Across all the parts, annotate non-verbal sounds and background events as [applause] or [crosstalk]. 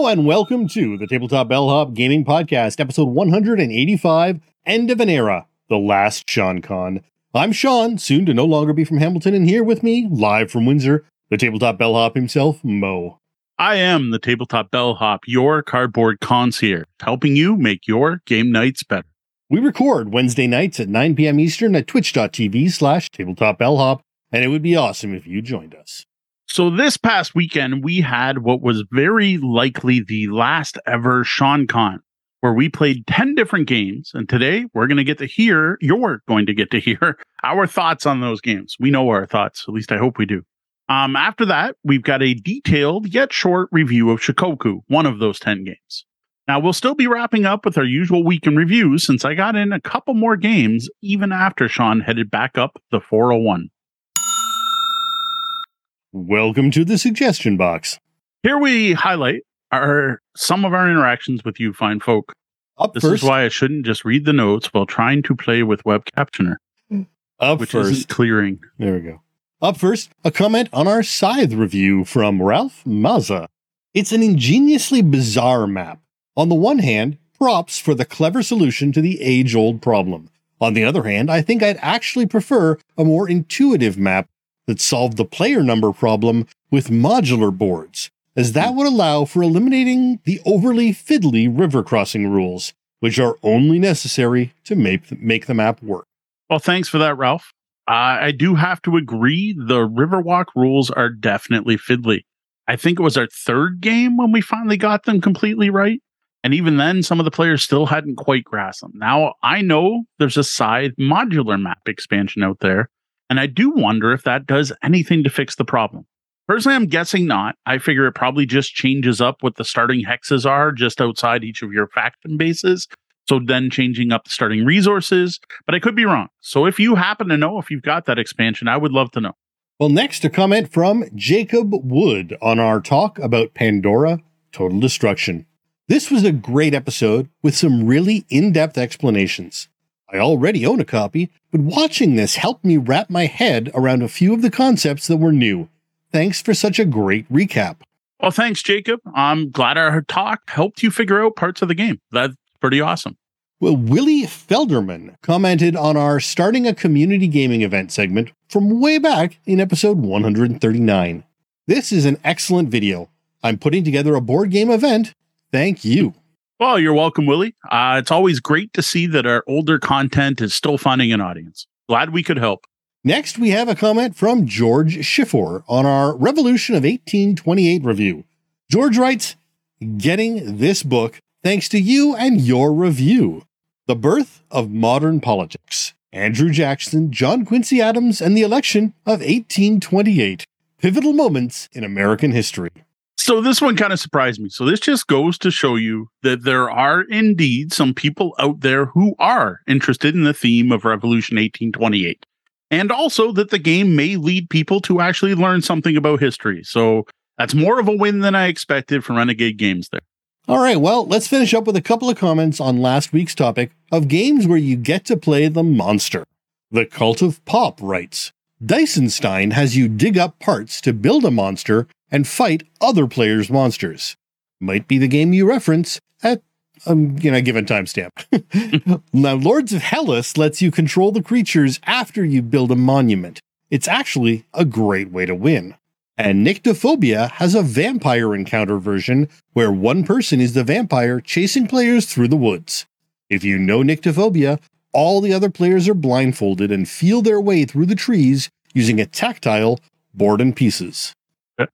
Hello and welcome to the Tabletop Bellhop Gaming Podcast, episode 185, End of an Era, The Last Sean Con. I'm Sean, soon to no longer be from Hamilton, and here with me, live from Windsor, the Tabletop Bellhop himself, Mo. I am the Tabletop Bellhop, your cardboard concierge, helping you make your game nights better. We record Wednesday nights at 9 p.m. Eastern at twitch.tv slash tabletop bellhop, and it would be awesome if you joined us. So this past weekend, we had what was very likely the last ever Sean Con, where we played 10 different games. And today we're going to get to hear, you're going to get to hear [laughs] our thoughts on those games. We know our thoughts, at least I hope we do. Um, after that, we've got a detailed yet short review of Shikoku, one of those 10 games. Now, we'll still be wrapping up with our usual week in reviews since I got in a couple more games even after Sean headed back up the 401. Welcome to the suggestion box. Here we highlight our some of our interactions with you fine folk. Up This first, is why I shouldn't just read the notes while trying to play with web captioner, up which first, isn't clearing. there we go. Up first, a comment on our Scythe review from Ralph Maza. It's an ingeniously bizarre map. On the one hand, props for the clever solution to the age old problem. On the other hand, I think I'd actually prefer a more intuitive map that solved the player number problem with modular boards, as that would allow for eliminating the overly fiddly river crossing rules, which are only necessary to make, make the map work. Well, thanks for that, Ralph. Uh, I do have to agree. The Riverwalk rules are definitely fiddly. I think it was our third game when we finally got them completely right. And even then, some of the players still hadn't quite grasped them. Now, I know there's a Scythe modular map expansion out there, and I do wonder if that does anything to fix the problem. Personally, I'm guessing not. I figure it probably just changes up what the starting hexes are just outside each of your faction bases. So then changing up the starting resources, but I could be wrong. So if you happen to know if you've got that expansion, I would love to know. Well, next, a comment from Jacob Wood on our talk about Pandora Total Destruction. This was a great episode with some really in depth explanations. I already own a copy, but watching this helped me wrap my head around a few of the concepts that were new. Thanks for such a great recap. Well, thanks, Jacob. I'm glad our talk helped you figure out parts of the game. That's pretty awesome. Well, Willie Felderman commented on our starting a community gaming event segment from way back in episode 139. This is an excellent video. I'm putting together a board game event. Thank you. Well, you're welcome, Willie. Uh, it's always great to see that our older content is still finding an audience. Glad we could help. Next, we have a comment from George Schiffer on our Revolution of 1828 review. George writes, Getting this book thanks to you and your review. The Birth of Modern Politics. Andrew Jackson, John Quincy Adams, and the Election of 1828. Pivotal moments in American history. So this one kind of surprised me. So this just goes to show you that there are indeed some people out there who are interested in the theme of Revolution 1828. And also that the game may lead people to actually learn something about history. So that's more of a win than I expected from Renegade Games there. All right, well, let's finish up with a couple of comments on last week's topic of games where you get to play the monster. The Cult of Pop writes Dysonstein has you dig up parts to build a monster and fight other players' monsters. Might be the game you reference at um, know, given timestamp. [laughs] now, Lords of Hellas lets you control the creatures after you build a monument. It's actually a great way to win. And Nyctophobia has a vampire encounter version where one person is the vampire chasing players through the woods. If you know Nyctophobia, all the other players are blindfolded and feel their way through the trees using a tactile board and pieces.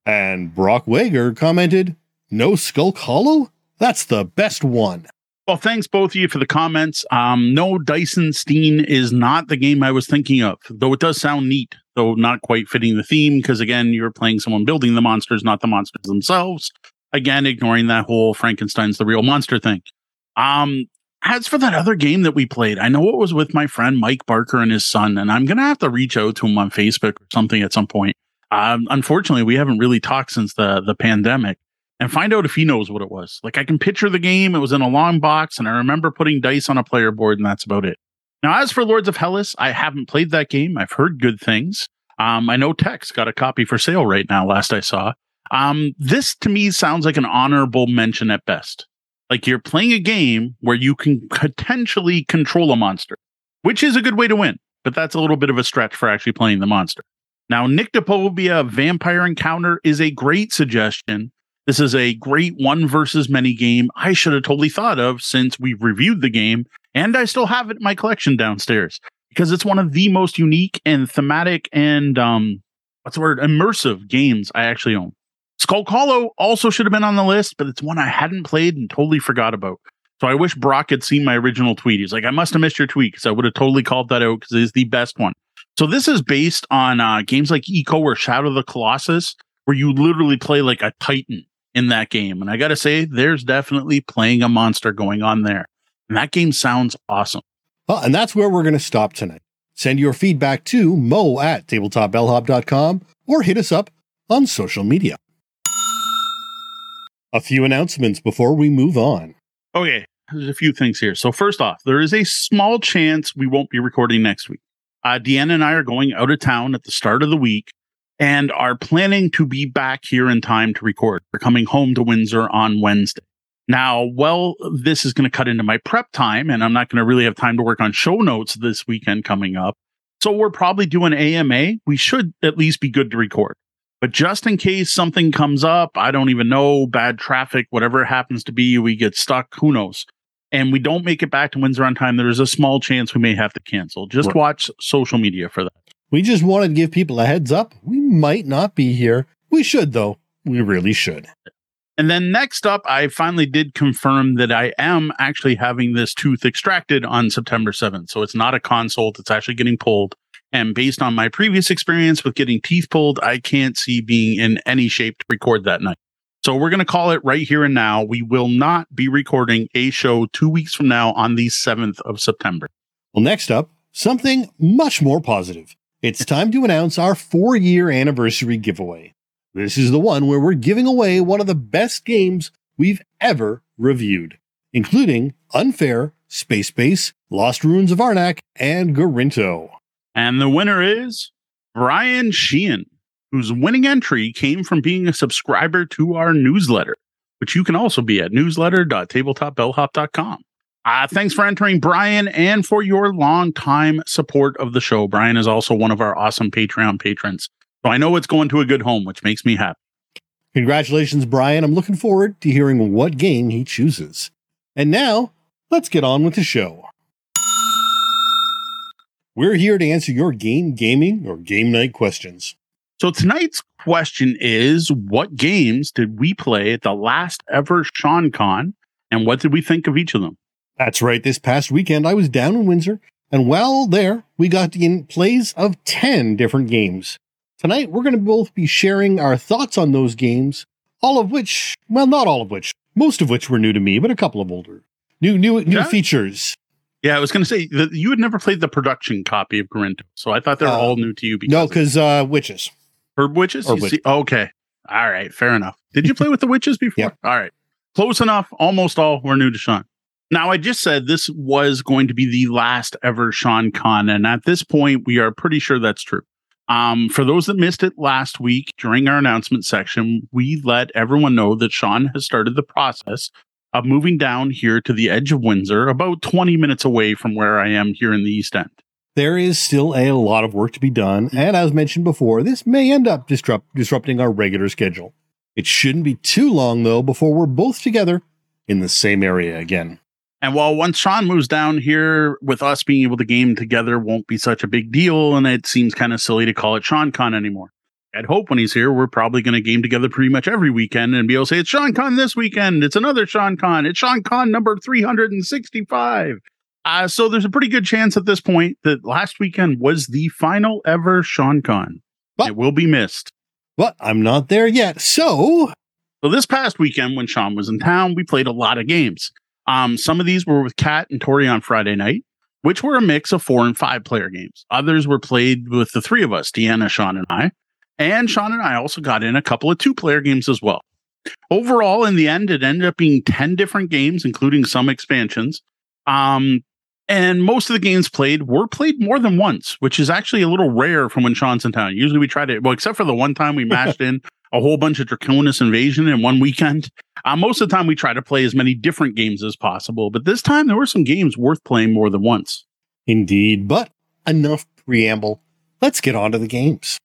And Brock Wager commented, No Skulk Hollow? That's the best one. Well, thanks both of you for the comments. Um, no, Dyson Steen is not the game I was thinking of, though it does sound neat, though not quite fitting the theme, because again, you're playing someone building the monsters, not the monsters themselves. Again, ignoring that whole Frankenstein's the real monster thing. Um, as for that other game that we played, I know it was with my friend Mike Barker and his son, and I'm gonna have to reach out to him on Facebook or something at some point. Um, unfortunately, we haven't really talked since the the pandemic and find out if he knows what it was. Like I can picture the game. It was in a long box, and I remember putting dice on a player board, and that's about it. Now, as for Lords of Hellas, I haven't played that game. I've heard good things. Um, I know Tex got a copy for sale right now, last I saw. Um, this to me sounds like an honorable mention at best. Like you're playing a game where you can potentially control a monster, which is a good way to win, but that's a little bit of a stretch for actually playing the monster. Now, Nyctophobia Vampire Encounter is a great suggestion. This is a great one versus many game I should have totally thought of since we've reviewed the game, and I still have it in my collection downstairs because it's one of the most unique and thematic and um, what's the word immersive games I actually own. Hollow also should have been on the list, but it's one I hadn't played and totally forgot about. So I wish Brock had seen my original tweet. He's like, I must have missed your tweet because I would have totally called that out because it is the best one. So this is based on uh, games like Ico or Shadow of the Colossus, where you literally play like a Titan in that game. And I got to say, there's definitely playing a monster going on there. And that game sounds awesome. Well, and that's where we're going to stop tonight. Send your feedback to mo at tabletopbellhop.com or hit us up on social media. A few announcements before we move on. Okay, there's a few things here. So, first off, there is a small chance we won't be recording next week. Uh, Deanna and I are going out of town at the start of the week and are planning to be back here in time to record. We're coming home to Windsor on Wednesday. Now, well, this is going to cut into my prep time, and I'm not going to really have time to work on show notes this weekend coming up. So, we're probably doing AMA. We should at least be good to record. But just in case something comes up, I don't even know, bad traffic, whatever it happens to be, we get stuck, who knows? And we don't make it back to Windsor on time, there is a small chance we may have to cancel. Just right. watch social media for that. We just wanted to give people a heads up. We might not be here. We should, though. We really should. And then next up, I finally did confirm that I am actually having this tooth extracted on September 7th. So it's not a consult, it's actually getting pulled. And based on my previous experience with getting teeth pulled, I can't see being in any shape to record that night. So we're going to call it right here and now. We will not be recording a show two weeks from now on the 7th of September. Well, next up, something much more positive. It's time to announce our four year anniversary giveaway. This is the one where we're giving away one of the best games we've ever reviewed, including Unfair, Space Base, Lost Ruins of Arnak, and Gorinto. And the winner is Brian Sheehan, whose winning entry came from being a subscriber to our newsletter, which you can also be at newsletter.tabletopbellhop.com. Uh, thanks for entering, Brian, and for your long time support of the show. Brian is also one of our awesome Patreon patrons. So I know it's going to a good home, which makes me happy. Congratulations, Brian. I'm looking forward to hearing what game he chooses. And now, let's get on with the show. We're here to answer your game, gaming, or game night questions. So tonight's question is what games did we play at the last ever Sean Con and what did we think of each of them? That's right. This past weekend I was down in Windsor and while there we got in plays of 10 different games. Tonight we're going to both be sharing our thoughts on those games, all of which, well not all of which, most of which were new to me, but a couple of older. New new new yeah. features yeah, I was going to say that you had never played the production copy of Gorinto, so I thought they were uh, all new to you. Because no, because uh, witches. Herb witches? Herb witches. Okay. All right. Fair enough. Did you play with the witches before? All right. Close enough. Almost all were new to Sean. Now, I just said this was going to be the last ever Sean Con, and at this point, we are pretty sure that's true. Um, for those that missed it last week during our announcement section, we let everyone know that Sean has started the process of moving down here to the edge of Windsor, about 20 minutes away from where I am here in the East End. There is still a lot of work to be done, and as mentioned before, this may end up disrupt- disrupting our regular schedule. It shouldn't be too long, though, before we're both together in the same area again. And while once Sean moves down here, with us being able to game together won't be such a big deal, and it seems kind of silly to call it SeanCon anymore. I'd hope when he's here, we're probably going to game together pretty much every weekend and be able to say, it's Sean Con this weekend. It's another Sean Con. It's Sean Con number 365. Uh, so there's a pretty good chance at this point that last weekend was the final ever Sean Con. But, it will be missed. But I'm not there yet. So. So this past weekend when Sean was in town, we played a lot of games. Um, some of these were with Kat and Tori on Friday night, which were a mix of four and five player games. Others were played with the three of us, Deanna, Sean, and I. And Sean and I also got in a couple of two player games as well. Overall, in the end, it ended up being 10 different games, including some expansions. Um, and most of the games played were played more than once, which is actually a little rare from when Sean's in town. Usually we try to, well, except for the one time we [laughs] mashed in a whole bunch of Draconis Invasion in one weekend. Uh, most of the time, we try to play as many different games as possible, but this time there were some games worth playing more than once. Indeed, but enough preamble. Let's get on to the games.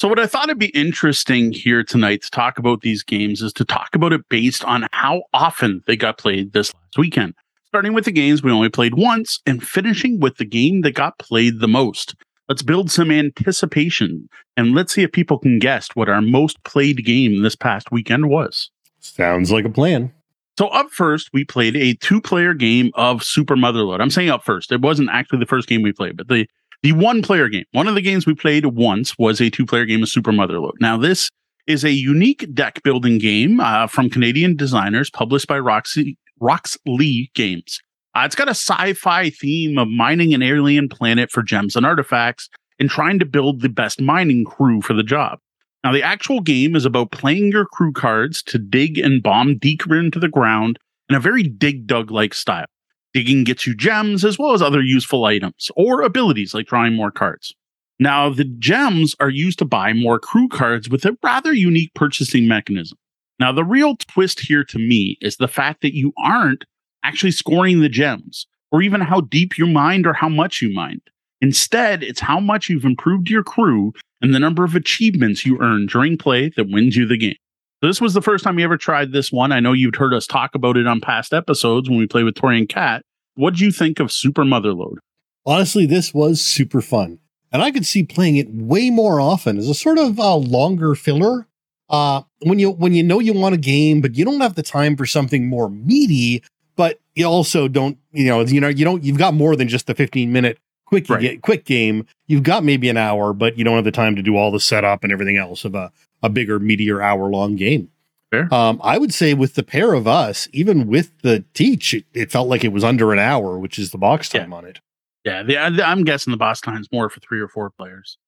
So, what I thought would be interesting here tonight to talk about these games is to talk about it based on how often they got played this last weekend. Starting with the games we only played once and finishing with the game that got played the most. Let's build some anticipation and let's see if people can guess what our most played game this past weekend was. Sounds like a plan. So, up first, we played a two player game of Super Motherload. I'm saying up first. It wasn't actually the first game we played, but the the one player game. One of the games we played once was a two player game of Super Motherload. Now, this is a unique deck building game uh, from Canadian designers published by Roxy, Rox Lee Games. Uh, it's got a sci fi theme of mining an alien planet for gems and artifacts and trying to build the best mining crew for the job. Now, the actual game is about playing your crew cards to dig and bomb deeper into the ground in a very dig dug like style. Digging gets you gems as well as other useful items or abilities like drawing more cards. Now, the gems are used to buy more crew cards with a rather unique purchasing mechanism. Now, the real twist here to me is the fact that you aren't actually scoring the gems or even how deep you mined or how much you mined. Instead, it's how much you've improved your crew and the number of achievements you earn during play that wins you the game. So this was the first time you ever tried this one. I know you'd heard us talk about it on past episodes when we played with Tori and Cat. What do you think of Super Motherload? Honestly, this was super fun. And I could see playing it way more often as a sort of a longer filler. Uh, when you when you know you want a game, but you don't have the time for something more meaty, but you also don't, you know, you know, you don't you've got more than just the 15 minute quick right. quick game. You've got maybe an hour, but you don't have the time to do all the setup and everything else of a a bigger, meteor hour long game. Fair. Um, I would say with the pair of us, even with the teach, it, it, felt like it was under an hour, which is the box time yeah. on it. Yeah, the, I'm guessing the box time's more for three or four players.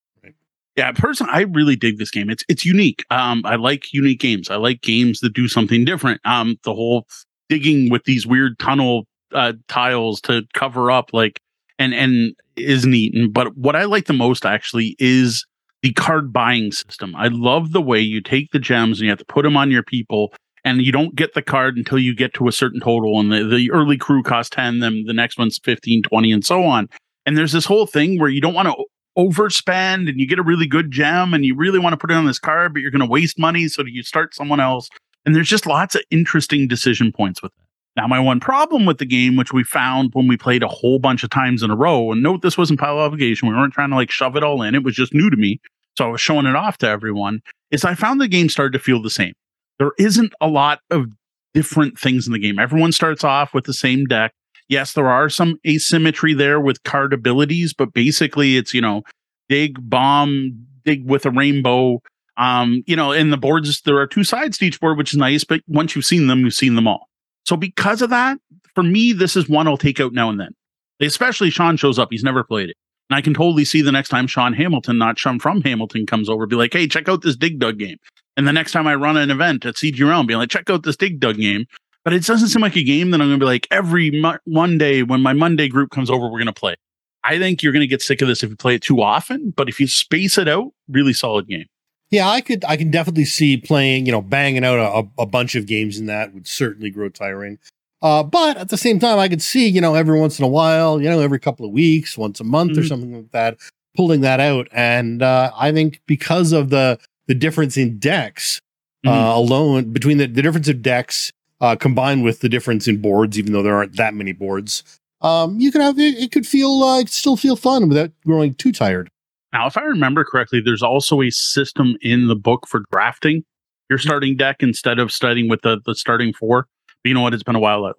Yeah, personally, I really dig this game. It's it's unique. Um, I like unique games. I like games that do something different. Um, the whole digging with these weird tunnel uh, tiles to cover up, like, and and is neat. And, but what I like the most actually is the card buying system. I love the way you take the gems and you have to put them on your people and you don't get the card until you get to a certain total and the, the early crew costs 10 then the next one's 15 20 and so on and there's this whole thing where you don't want to overspend and you get a really good gem and you really want to put it on this card but you're going to waste money so you start someone else and there's just lots of interesting decision points with it now my one problem with the game which we found when we played a whole bunch of times in a row and note this wasn't pile obligation we weren't trying to like shove it all in it was just new to me so I was showing it off to everyone, is I found the game started to feel the same. There isn't a lot of different things in the game. Everyone starts off with the same deck. Yes, there are some asymmetry there with card abilities, but basically it's, you know, dig, bomb, dig with a rainbow. Um, you know, in the boards, there are two sides to each board, which is nice, but once you've seen them, you've seen them all. So because of that, for me, this is one I'll take out now and then. Especially Sean shows up. He's never played it. And I can totally see the next time Sean Hamilton, not Sean from Hamilton, comes over, be like, hey, check out this Dig Dug game. And the next time I run an event at CG Realm, be like, check out this Dig Dug game. But it doesn't seem like a game that I'm going to be like, every mo- Monday when my Monday group comes over, we're going to play. I think you're going to get sick of this if you play it too often. But if you space it out, really solid game. Yeah, I could, I can definitely see playing, you know, banging out a, a bunch of games in that would certainly grow tiring. Uh, but at the same time, I could see, you know, every once in a while, you know, every couple of weeks, once a month mm-hmm. or something like that, pulling that out. And uh, I think because of the the difference in decks uh, mm-hmm. alone, between the, the difference of decks uh, combined with the difference in boards, even though there aren't that many boards, um, you can have it, it could feel uh, still feel fun without growing too tired. Now, if I remember correctly, there's also a system in the book for drafting your mm-hmm. starting deck instead of starting with the the starting four. But you know what? It's been a while.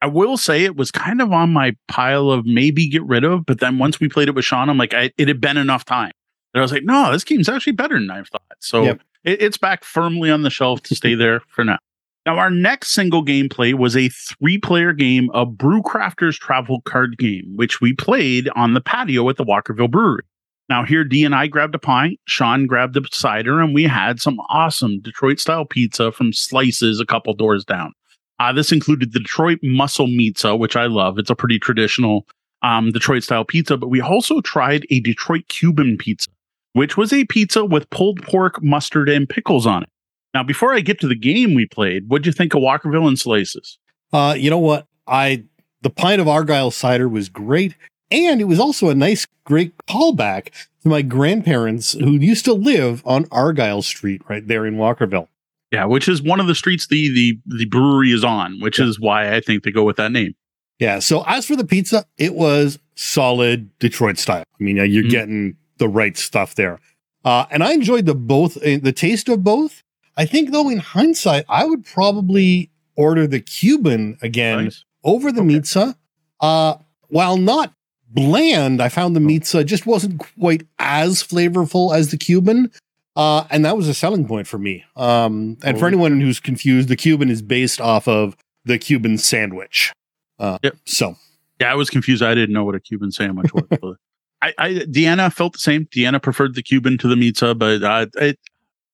I will say it was kind of on my pile of maybe get rid of, but then once we played it with Sean, I'm like, I, it had been enough time. And I was like, no, this game's actually better than I thought. So yep. it, it's back firmly on the shelf to stay [laughs] there for now. Now, our next single gameplay was a three player game of Brewcrafters Travel Card Game, which we played on the patio at the Walkerville Brewery. Now, here, D and I grabbed a pint, Sean grabbed a cider, and we had some awesome Detroit style pizza from Slices a couple doors down. Uh, this included the Detroit Muscle Pizza, which I love. It's a pretty traditional um, Detroit style pizza, but we also tried a Detroit Cuban pizza, which was a pizza with pulled pork, mustard, and pickles on it. Now, before I get to the game we played, what'd you think of Walkerville and Slices? Uh, you know what? I the pint of Argyle cider was great, and it was also a nice, great callback to my grandparents who used to live on Argyle Street, right there in Walkerville. Yeah, which is one of the streets the the the brewery is on, which yeah. is why I think they go with that name. Yeah. So as for the pizza, it was solid Detroit style. I mean, you're mm-hmm. getting the right stuff there. Uh, and I enjoyed the both, uh, the taste of both. I think though, in hindsight, I would probably order the Cuban again nice. over the okay. pizza. Uh, while not bland, I found the pizza oh. just wasn't quite as flavorful as the Cuban. Uh, and that was a selling point for me. Um, and oh. for anyone who's confused, the Cuban is based off of the Cuban sandwich. Uh, yep. So, yeah, I was confused. I didn't know what a Cuban sandwich was. [laughs] I, I, Deanna felt the same. Deanna preferred the Cuban to the pizza, but uh, it,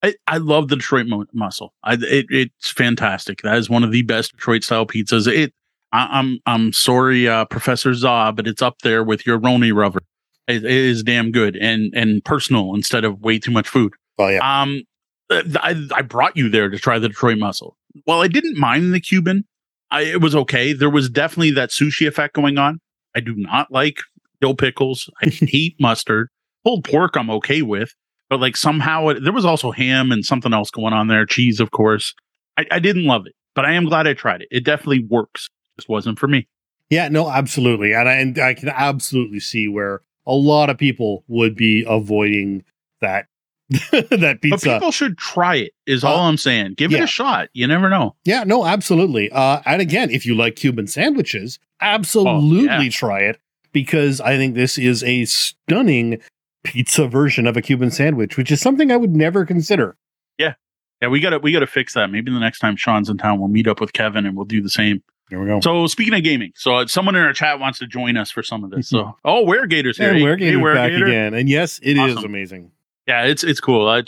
I, I love the Detroit mo- muscle. I, it, it's fantastic. That is one of the best Detroit style pizzas. It, I, am I'm, I'm sorry, uh, Professor Zaw, but it's up there with your Roni Rubber. It, it is damn good and and personal instead of way too much food. Oh yeah. Um, I, I brought you there to try the Detroit muscle. Well, I didn't mind the Cuban. I, it was okay. There was definitely that sushi effect going on. I do not like dill pickles. I [laughs] hate mustard. Pulled pork, I'm okay with, but like somehow it, there was also ham and something else going on there. Cheese, of course. I, I didn't love it, but I am glad I tried it. It definitely works. Just wasn't for me. Yeah, no, absolutely, and I, and I can absolutely see where a lot of people would be avoiding that [laughs] that pizza. But people should try it. Is uh, all I'm saying. Give yeah. it a shot. You never know. Yeah, no, absolutely. Uh, and again, if you like Cuban sandwiches, absolutely oh, yeah. try it because I think this is a stunning pizza version of a Cuban sandwich, which is something I would never consider. Yeah, yeah, we gotta we gotta fix that. Maybe the next time Sean's in town, we'll meet up with Kevin and we'll do the same. There we go. So speaking of gaming, so uh, someone in our chat wants to join us for some of this. So [laughs] oh, Weregator's here. Yeah, Weregator's hey, back again, and yes, it awesome. is amazing. Yeah, it's it's cool. I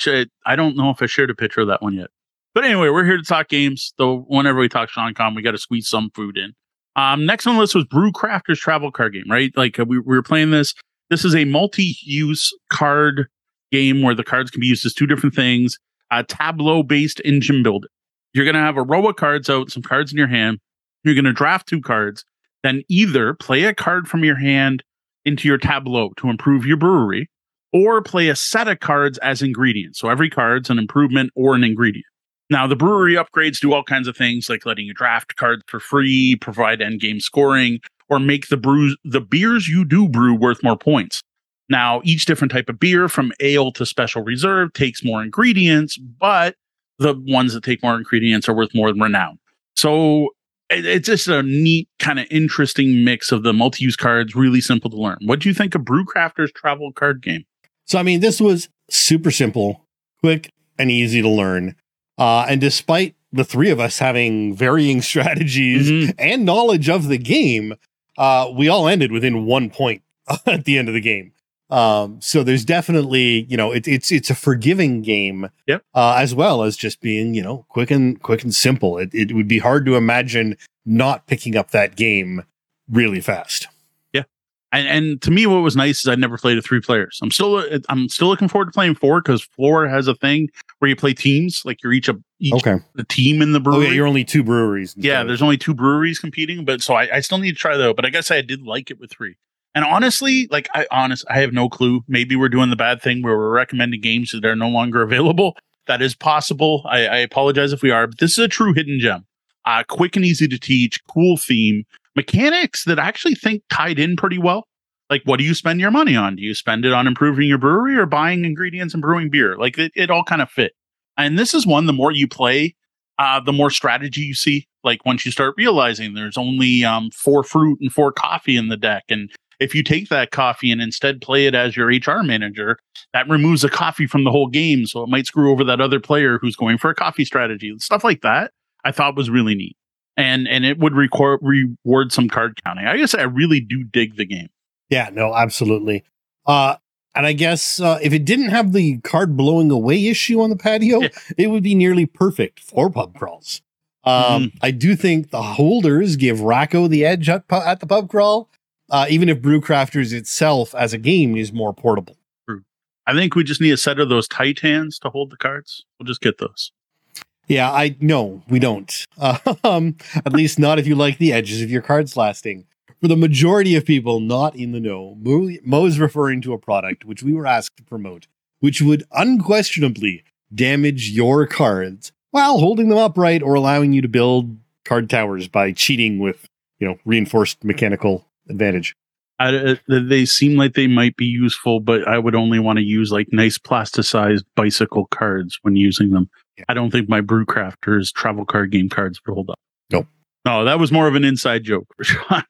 I don't know if I shared a picture of that one yet. But anyway, we're here to talk games. Though whenever we talk Sean Con, we got to squeeze some food in. Um, next on the list was Brew Crafters Travel Card Game. Right, like uh, we, we were playing this. This is a multi-use card game where the cards can be used as two different things. A tableau-based engine builder. You're gonna have a row of cards out, some cards in your hand. You're gonna draft two cards, then either play a card from your hand into your tableau to improve your brewery, or play a set of cards as ingredients. So every card's an improvement or an ingredient. Now, the brewery upgrades do all kinds of things like letting you draft cards for free, provide end game scoring, or make the brews the beers you do brew worth more points. Now, each different type of beer, from ale to special reserve, takes more ingredients, but the ones that take more ingredients are worth more than renown. So it's just a neat, kind of interesting mix of the multi-use cards, really simple to learn. What do you think of Brewcrafters Travel Card Game? So, I mean, this was super simple, quick, and easy to learn. Uh, and despite the three of us having varying [laughs] strategies mm-hmm. and knowledge of the game, uh, we all ended within one point [laughs] at the end of the game. Um, so there's definitely, you know, it, it's it's a forgiving game, yep. uh, as well as just being, you know, quick and quick and simple. It, it would be hard to imagine not picking up that game really fast and, and to me, what was nice is I never played with three players. I'm still I'm still looking forward to playing four because four has a thing where you play teams, like you're each a each okay. the team in the brewery. Oh, yeah, you're only two breweries. Yeah, there's only two breweries competing, but so I, I still need to try though. But I guess I did like it with three. And honestly, like I honest, I have no clue. Maybe we're doing the bad thing where we're recommending games that are no longer [laughs] available. That is possible. I, I apologize if we are, but this is a true hidden gem. Uh, quick and easy to teach, cool theme, mechanics that I actually think tied in pretty well. Like what do you spend your money on? Do you spend it on improving your brewery or buying ingredients and brewing beer? Like it, it all kind of fit. And this is one the more you play uh, the more strategy you see. Like once you start realizing there's only um, four fruit and four coffee in the deck and if you take that coffee and instead play it as your hr manager that removes the coffee from the whole game so it might screw over that other player who's going for a coffee strategy. Stuff like that i thought was really neat and and it would record reward some card counting i guess i really do dig the game yeah, no, absolutely. Uh, and I guess uh, if it didn't have the card blowing away issue on the patio, yeah. it would be nearly perfect for pub crawls. Um, mm-hmm. I do think the holders give Rack-O the edge at, at the pub crawl, uh, even if Brewcrafters itself as a game is more portable. I think we just need a set of those Titans to hold the cards. We'll just get those. Yeah, I no, we don't. [laughs] Um, at least not if you like the edges of your cards lasting. For the majority of people not in the know, Mo, Mo is referring to a product which we were asked to promote, which would unquestionably damage your cards while holding them upright or allowing you to build card towers by cheating with, you know, reinforced mechanical advantage. I, uh, they seem like they might be useful, but I would only want to use like nice plasticized bicycle cards when using them. Yeah. I don't think my Brewcrafters travel card game cards would hold up. Nope. No, that was more of an inside joke for [laughs] Sean. All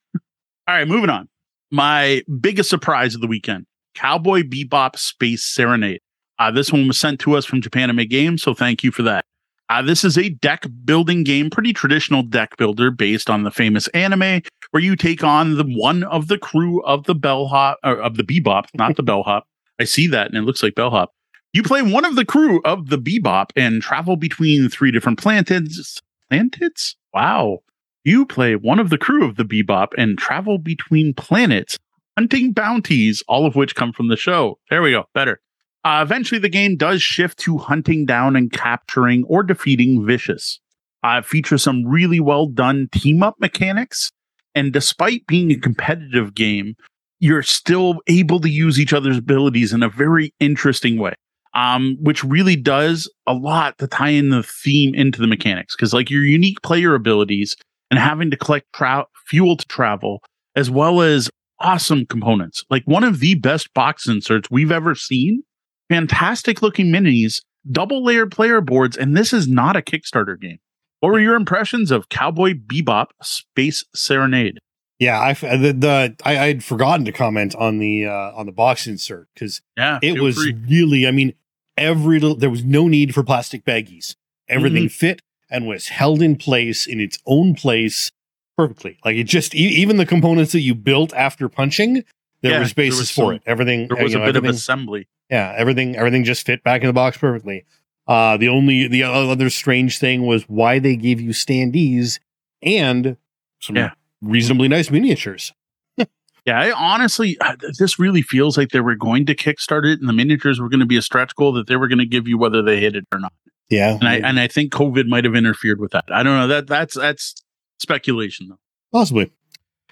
right, moving on. My biggest surprise of the weekend Cowboy Bebop Space Serenade. Uh, this one was sent to us from Japanime Games, so thank you for that. Uh, this is a deck building game, pretty traditional deck builder based on the famous anime, where you take on the one of the crew of the bellhop or of the bebop, not the bellhop. I see that and it looks like bellhop. You play one of the crew of the bebop and travel between three different planets. Planets? Wow. You play one of the crew of the bebop and travel between planets, hunting bounties, all of which come from the show. There we go. Better. Uh, eventually, the game does shift to hunting down and capturing or defeating Vicious. Uh, features some really well done team up mechanics. And despite being a competitive game, you're still able to use each other's abilities in a very interesting way, um, which really does a lot to tie in the theme into the mechanics. Because, like, your unique player abilities and having to collect tra- fuel to travel, as well as awesome components. Like, one of the best box inserts we've ever seen fantastic looking minis, double layered player boards, and this is not a Kickstarter game. What were your impressions of Cowboy Bebop Space Serenade? Yeah, I the, the I had forgotten to comment on the uh, on the box insert because Yeah, it was free. really. I mean, every little there was no need for plastic baggies. Everything mm-hmm. fit and was held in place in its own place perfectly. Like it just e- even the components that you built after punching, there Yeah, there spaces was for some- it. Everything There was you a bit of assembly. yeah, everything everything just fit back in the box perfectly. Uh, the only the other strange thing was why they gave you standees and some Yeah. reasonably nice miniatures. [laughs] Yeah, I honestly, uh, this really feels like they were going to kickstart it, and the miniatures were going to be a stretch goal that they were going to give you whether they hit it or not. Yeah, And I and I think COVID might have interfered with that. I don't know. That that's that's speculation though. possibly.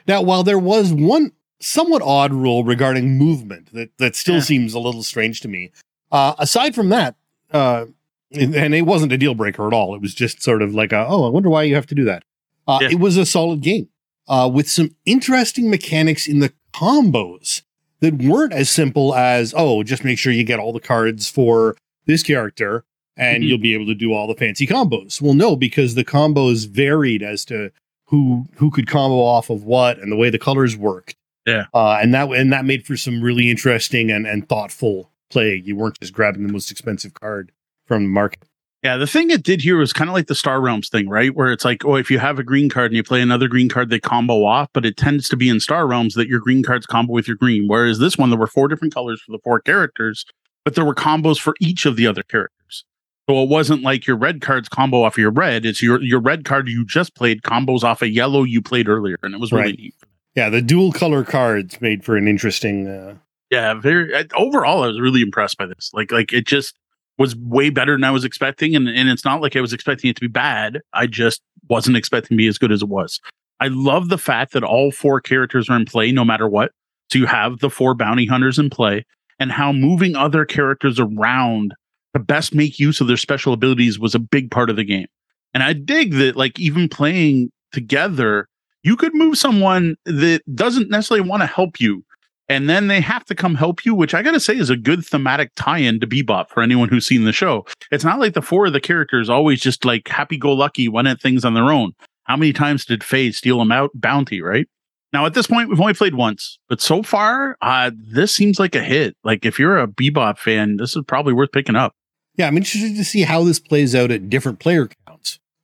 Now, while there was one somewhat odd rule regarding movement that that still Yeah. seems a little strange to me, uh, aside from that, uh, and it wasn't a deal breaker at all. It was just sort of like, a, oh, I wonder why you have to do that. Uh, Yeah. It was a solid game uh, with some interesting mechanics in the combos that weren't as simple as, oh, just make sure you get all the cards for this character and Mhm. you'll be able to do all the fancy combos. Well, no, because the combos varied as to who who could combo off of what and the way the colors worked. Yeah. Uh, and that and that made for some really interesting and, and thoughtful play. You weren't just grabbing the most expensive card from the market. Yeah, the thing it did here was kind of like the Star Realms thing, right? Where it's like, oh, if you have a green card and you play another green card, they combo off, but it tends to be in Star Realms that your green cards combo with your green. Whereas this one, there were four different colors for the four characters, but there were combos for each of the other characters. So it wasn't like your red cards combo off your red. It's your your red card you just played combos off a yellow you played earlier, and it was really Right. neat. Yeah, the dual color cards made for an interesting. Uh, Yeah, very. Overall, I was really impressed by this. Like, like it just was way better than I was expecting, and and it's not like I was expecting it to be bad. I just wasn't expecting to be as good as it was. I love the fact that all four characters are in play, no matter what. So you have the four bounty hunters in play, and how moving other characters around to best make use of their special abilities was a big part of the game. And I dig that, like even playing together, you could move someone that doesn't necessarily want to help you and then they have to come help you, which I gotta say is a good thematic tie-in to Bebop for anyone who's seen the show. It's not like the four of the characters always just like happy-go-lucky went at things on their own. How many times did Faye steal them out bounty, right? Now at this point, we've only played once, but so far, uh, this seems like a hit. Like if you're a Bebop fan, this is probably worth picking up. yeah, I'm interested to see how this plays out at different player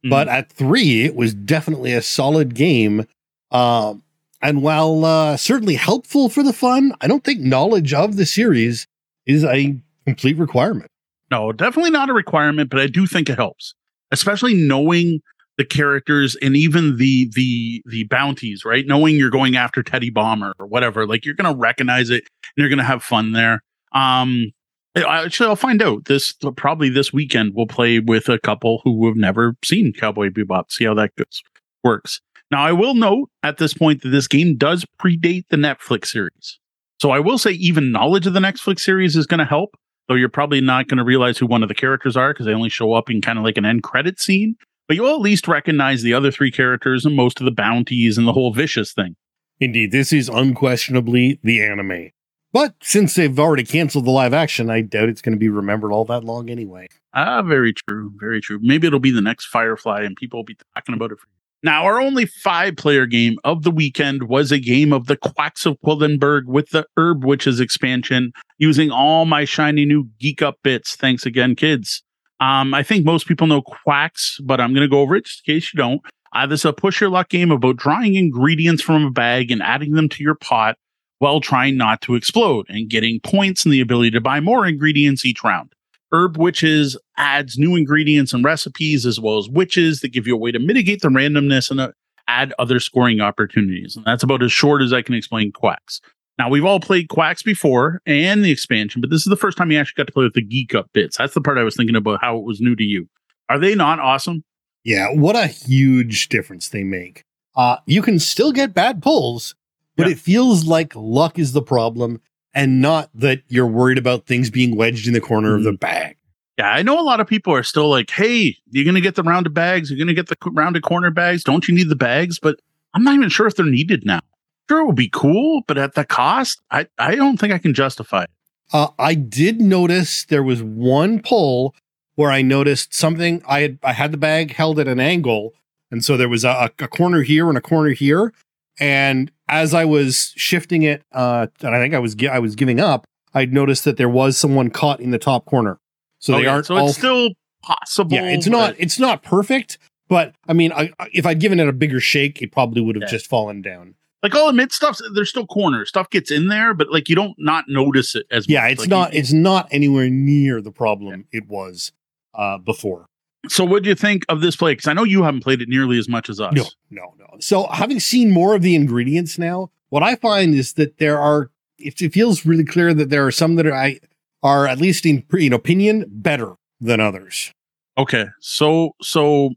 counts. But at three, it was definitely a solid game. Um, and while uh, certainly helpful for the fun, I don't think knowledge of the series is a complete requirement. No, definitely not a requirement, but I do think it helps, especially knowing the characters and even the the the bounties, right? Knowing you're going after Teddy Bomber or whatever, like you're gonna recognize it and you're gonna have fun there. Um, Actually, I'll find out. This probably this weekend we'll play with a couple who have never seen Cowboy Bebop. See how that goes works. Now, I will note at this point that this game does predate the Netflix series. So I will say even knowledge of the Netflix series is going to help, though you're probably not going to realize who one of the characters are because they only show up in kind of like an end credit scene. But you'll at least recognize the other three characters and most of the bounties and the whole vicious thing. Indeed, this is unquestionably the anime. But since they've already canceled the live action, I doubt it's going to be remembered all that long anyway. Ah, very true. Very true. Maybe it'll be the next Firefly and people will be talking about it for now, our only five player game of the weekend was a game of the Quacks of Quedlinburg with the Herb Witches expansion using all my shiny new geek up bits. Thanks again, kids. Um, I think most people know Quacks, but I'm going to go over it just in case you don't. Uh, this is a push your luck game about drawing ingredients from a bag and adding them to your pot while trying not to explode and getting points and the ability to buy more ingredients each round. Herb Witches adds new ingredients and recipes as well as witches that give you a way to mitigate the randomness and uh, add other scoring opportunities. And that's about as short as I can explain Quacks. Now, we've all played Quacks before and the expansion, but this is the first time you actually got to play with the Geek Up bits. That's the part I was thinking about how it was new to you. Are they not awesome? Yeah, what a huge difference they make. Uh, you can still get bad pulls, but Yeah. it feels like luck is the problem and not that you're worried about things being wedged in the corner of the bag. Yeah, I know a lot of people are still like, hey, you're going to get the rounded bags. You're going to get the rounded corner bags. Don't you need the bags? But I'm not even sure if they're needed now. Sure, it would be cool, but at the cost, I, I don't think I can justify it. Uh, I did notice there was one pull where I noticed something. I had I had the bag held at an angle, and so there was a, a corner here and a corner here. And as I was shifting it, uh, and I think I was gi- I was giving up, I noticed that there was someone caught in the top corner. So they Okay, aren't so all. it's still possible. yeah, it's not it's not perfect, but I mean, I, I- if I'd given it a bigger shake, it probably would have Yeah. just fallen down. like I'll admit stuff. There's still corners. Stuff gets in there, but like you don't not notice it as Yeah, much. it's Like, not you- it's not anywhere near the problem it was uh, before. So, what do you think of this play? Because I know you haven't played it nearly as much as us. No, no, no. So having seen more of the ingredients now, what I find is that there are it, it feels really clear that there are some that are I are at least in in opinion better than others. Okay, so so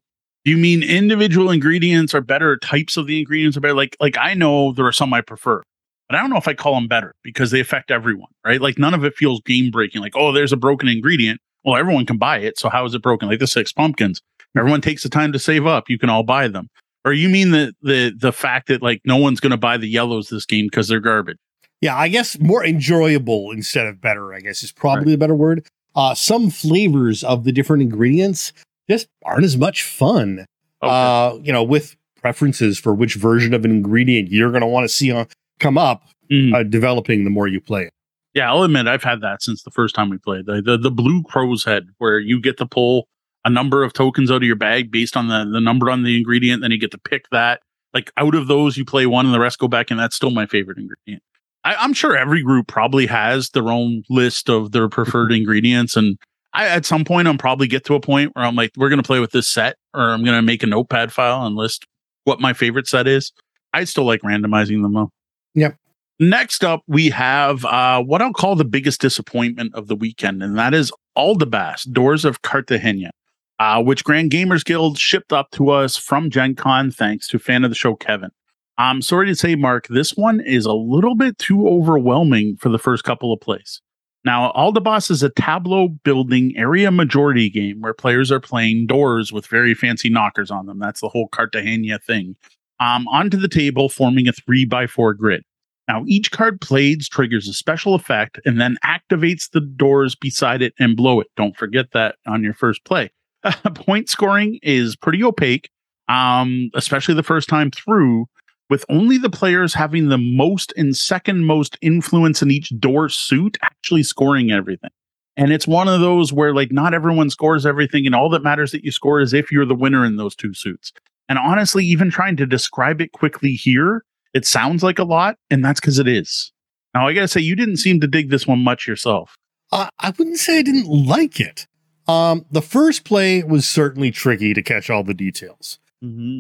do you mean individual ingredients are better? Types of the ingredients are better. Like like I know there are some I prefer, but I don't know if I call them better because they affect everyone, right? Like none of it feels game breaking. Like oh, there's a broken ingredient. Well, everyone can buy it. So how is it broken? Like the six pumpkins. Everyone takes the time to save up. You can all buy them. Or you mean the the the fact that like no one's going to buy the yellows this game because they're garbage? Yeah, I guess more enjoyable instead of better, I guess is probably a better word. Uh, some flavors of the different ingredients just aren't as much fun. Okay. Uh, you know, with preferences for which version of an ingredient you're going to want to see on come up Mm. uh, developing the more you play it. Yeah, I'll admit I've had that since the first time we played the the, the blue crow's head, where you get to pull a number of tokens out of your bag based on the the number on the ingredient, then you get to pick that. Like out of those, you play one, and the rest go back, and that's still my favorite ingredient. I, I'm sure every group probably has their own list of their [laughs] preferred ingredients, and I at some point I'm probably get to a point where I'm like, we're gonna play with this set, or I'm gonna make a notepad file and list what my favorite set is. I still like randomizing them though. Yep. Next up, we have uh, what I'll call the biggest disappointment of the weekend, and that is Aldabas, Doors of Cartagena, uh, which Grand Gamers Guild shipped up to us from Gen Con, thanks to fan of the show, Kevin. I'm sorry to say, Mark, this one is a little bit too overwhelming for the first couple of plays. Now, Aldabas is a tableau building area majority game where players are playing doors with very fancy knockers on them. That's the whole Cartagena thing. Um, onto the table, forming a three by four grid. Now, each card played triggers a special effect and then activates the doors beside it and blow it. Don't forget that on your first play. [laughs] Point scoring is pretty opaque, um, especially the first time through, with only the players having the most and second most influence in each door suit actually scoring everything. And it's one of those where, like, not everyone scores everything, and all that matters that you score is if you're the winner in those two suits. And honestly, even trying to describe it quickly here, it sounds like a lot, and that's because it is. Now, I gotta say, you didn't seem to dig this one much yourself. Uh, I wouldn't say I didn't like it. Um, the first play was certainly tricky to catch all the details.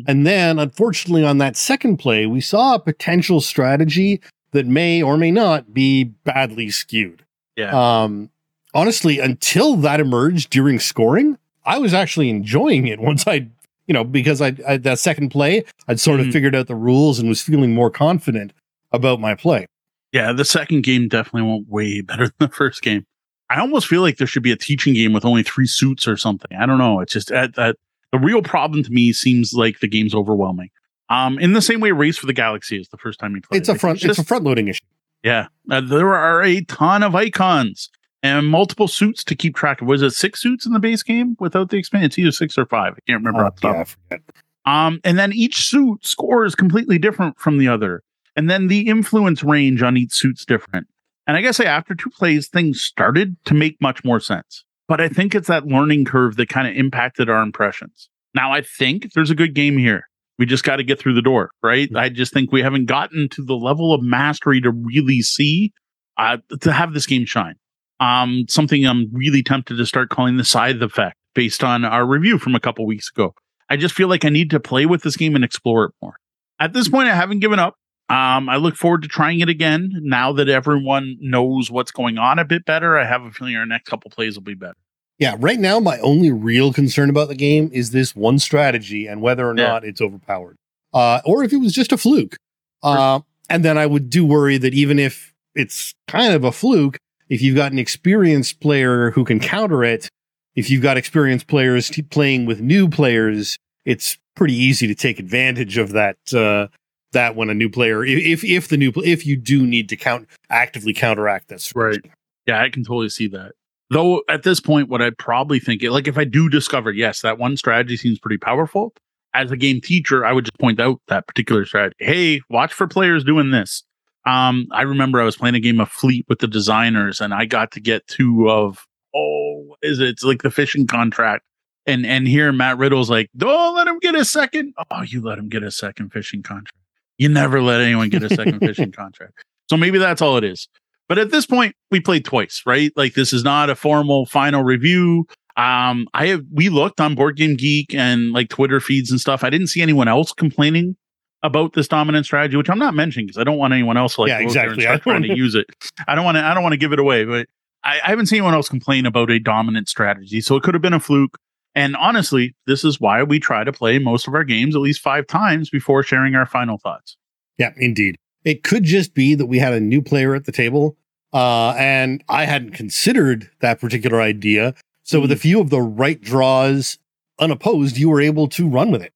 And then, unfortunately, on that second play, we saw a potential strategy that may or may not be badly skewed. Yeah. Um, honestly, until that emerged during scoring, I was actually enjoying it [laughs] once I, you know, because I, I that second play, I'd sort Mhm. of figured out the rules and was feeling more confident about my play. Yeah, the second game definitely went way better than the first game. I almost feel like there should be a teaching game with only three suits or something. I don't know. It's just that, that the real problem to me seems like the game's overwhelming. Um, in the same way, Race for the Galaxy is the first time you play. It's a front, it's a front loading issue. Yeah, uh, there are a ton of icons and multiple suits to keep track of. Was it six suits in the base game without the expansion? It's either six or five. I can't remember. Oh, off the top. yeah, I forget. Um, and then each suit score is completely different from the other. And then the influence range on each suit's different. And I guess after two plays, things started to make much more sense. But I think it's that learning curve that kind of impacted our impressions. Now I think there's a good game here. We just got to get through the door, right? I just think we haven't gotten to the level of mastery to really see uh, to have this game shine. Um, something I'm really tempted to start calling the scythe effect based on our review from a couple weeks ago. I just feel like I need to play with this game and explore it more. At this point, I haven't given up. Um, I look forward to trying it again now that everyone knows what's going on a bit better. I have a feeling our next couple plays will be better. Yeah, right now my only real concern about the game is this one strategy and whether or Yeah. not it's overpowered, uh, or if it was just a fluke. Uh, and then I would do worry that even if it's kind of a fluke, if you've got an experienced player who can counter it, if you've got experienced players t- playing with new players, it's pretty easy to take advantage of that. Uh, that when a new player, if if the new if you do need to count actively counteract that strategy. Yeah, I can totally see that. Though at this point, what I'd probably think, like if I do discover, yes, that one strategy seems pretty powerful. As a game teacher, I would just point out that particular strategy. Hey, watch for players doing this. Um, I remember I was playing a game of Fleet with the designers, and I got to get two of oh, is it? It's like the fishing contract. And and here Matt Riddle's like, don't let him get a second. Oh, you let him get a second fishing contract. You never let anyone get a second fishing [laughs] contract. So maybe that's all it is. But at this point, we played twice, right? Like this is not a formal final review. Um, I have we looked on Board Game Geek and like Twitter feeds and stuff. I didn't see anyone else complaining about this dominant strategy, which I'm not mentioning because I don't want anyone else like Yeah, go out there and exactly. start [laughs] trying to use it. I don't want to. I don't want to give it away, but I, I haven't seen anyone else complain about a dominant strategy. So it could have been a fluke. And honestly, this is why we try to play most of our games at least five times before sharing our final thoughts. Yeah, indeed. It could just be that we had a new player at the table, uh, and I hadn't considered that particular idea. So, with a few of the right draws unopposed, you were able to run with it.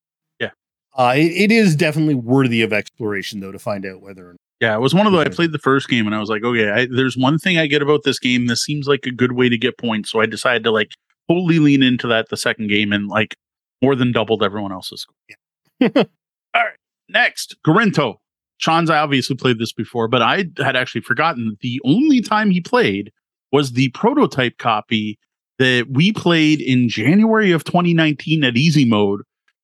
Yeah. Uh, it, it is definitely worthy of exploration, though, to find out whether or not. Yeah, it was one of the. I played the first game and I was like, okay, I, there's one thing I get about this game. This seems like a good way to get points. So I decided to like totally lean into that the second game and like more than doubled everyone else's score. [laughs] All right, next, Gorinto. Sean's obviously played this before, but I had actually forgotten the only time he played was the prototype copy that we played in January of 2019 at easy mode,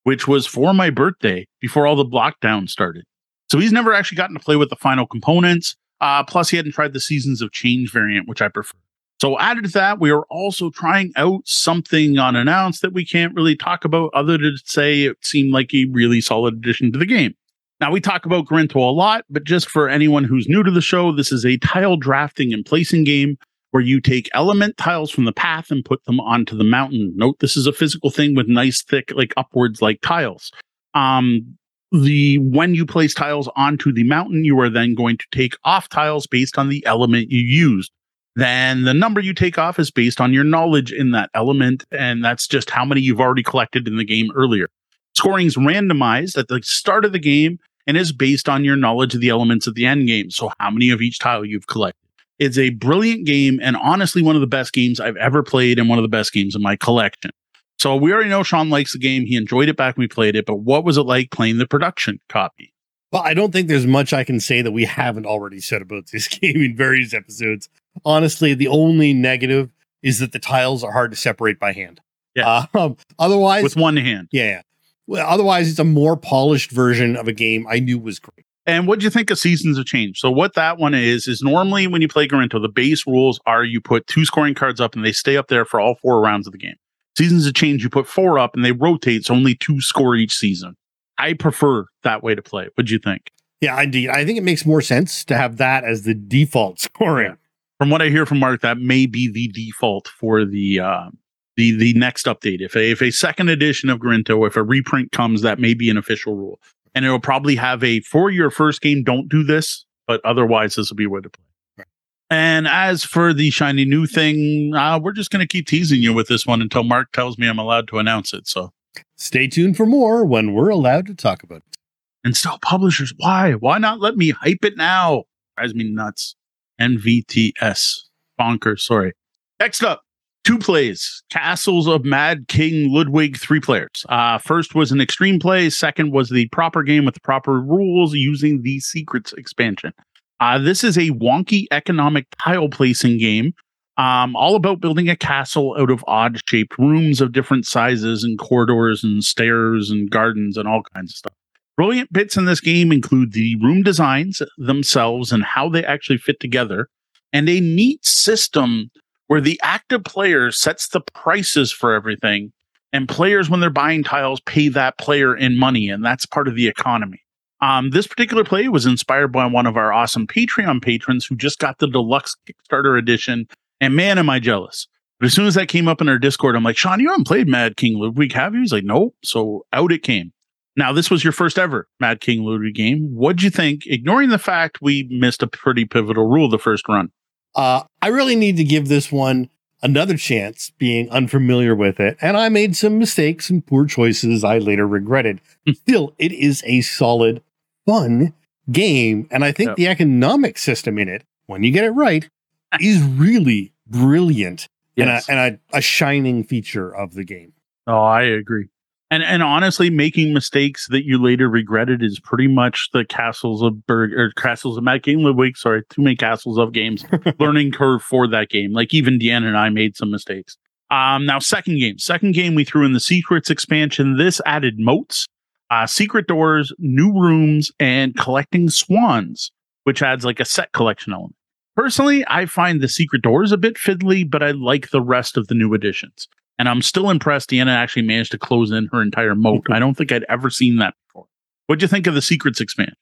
which was for my birthday before all the lockdown started. So he's never actually gotten to play with the final components. Uh, plus, he hadn't tried the Seasons of Change variant, which I prefer. So, added to that, we are also trying out something unannounced that we can't really talk about, other than to say it seemed like a really solid addition to the game. Now, we talk about Gorinto a lot, but just for anyone who's new to the show, this is a tile drafting and placing game where you take element tiles from the path and put them onto the mountain. Note this is a physical thing with nice, thick, like upwards like tiles. Um, the when you place tiles onto the mountain, you are then going to take off tiles based on the element you used. Then the number you take off is based on your knowledge in that element, and that's just how many you've already collected in the game earlier. Scoring is randomized at the start of the game and is based on your knowledge of the elements at the end game. So how many of each tile you've collected. It's a brilliant game and honestly one of the best games I've ever played and one of the best games in my collection. So we already know Sean likes the game. He enjoyed it back when we played it, but what was it like playing the production copy? Well, I don't think there's much I can say that we haven't already said about this [laughs] game in various episodes. Honestly, the only negative is that the tiles are hard to separate by hand. Yeah. Uh, [laughs] um, otherwise, With one hand. yeah, yeah. Well, otherwise, it's a more polished version of a game I knew was great. And what do you think of Seasons of Change? So what that one is is normally when you play Gorinto, the base rules are you put two scoring cards up and they stay up there for all four rounds of the game. Seasons of Change, you put four up and they rotate, so only two score each season. I prefer that way to play. What do you think? Yeah, indeed. I think it makes more sense to have that as the default [laughs] scoring. from what I hear from Mark, that may be the default for the uh, the the next update. If a if a second edition of Gorinto, if a reprint comes, that may be an official rule, and it will probably have a for your first game, don't do this, but otherwise this will be way to play. And as for the shiny new thing, uh, we're just going to keep teasing you with this one until Mark tells me I'm allowed to announce it. So stay tuned for more when we're allowed to talk about it. And still, publishers, why? Why not let me hype it now? Drives me nuts. NVTS. Bonkers. Sorry. Next up, two plays Castles of Mad King Ludwig, three players. Uh, first was an extreme play. Second was the proper game with the proper rules using the secrets expansion. Uh, this is a wonky economic tile placing game, um, all about building a castle out of odd shaped rooms of different sizes and corridors and stairs and gardens and all kinds of stuff. Brilliant bits in this game include the room designs themselves and how they actually fit together, and a neat system where the active player sets the prices for everything, and players, when they're buying tiles, pay that player in money, and that's part of the economy. Um, this particular play was inspired by one of our awesome Patreon patrons who just got the deluxe Kickstarter edition. And man, am I jealous. But as soon as that came up in our Discord, I'm like, Sean, you haven't played Mad King Ludwig, have you? He's like, nope. So out it came. Now, this was your first ever Mad King Ludwig game. What'd you think, ignoring the fact we missed a pretty pivotal rule the first run? Uh, I really need to give this one another chance being unfamiliar with it. And I made some mistakes and poor choices I later regretted. Hmm. Still, it is a solid fun game. And I think yep. the economic system in it, when you get it right, [laughs] is really brilliant yes. and, a, and a, a shining feature of the game. Oh, I agree. And and honestly, making mistakes that you later regretted is pretty much the castles of Berg or castles of Mad King Ludwig. Sorry, too many castles of games. [laughs] learning curve for that game. Like even Deanna and I made some mistakes. Um, now second game, second game we threw in the secrets expansion. This added moats uh, secret doors, new rooms, and collecting swans, which adds like a set collection element. Personally, I find the secret doors a bit fiddly, but I like the rest of the new additions. And I'm still impressed Deanna actually managed to close in her entire moat. I don't think I'd ever seen that before. What'd you think of the secrets expansion?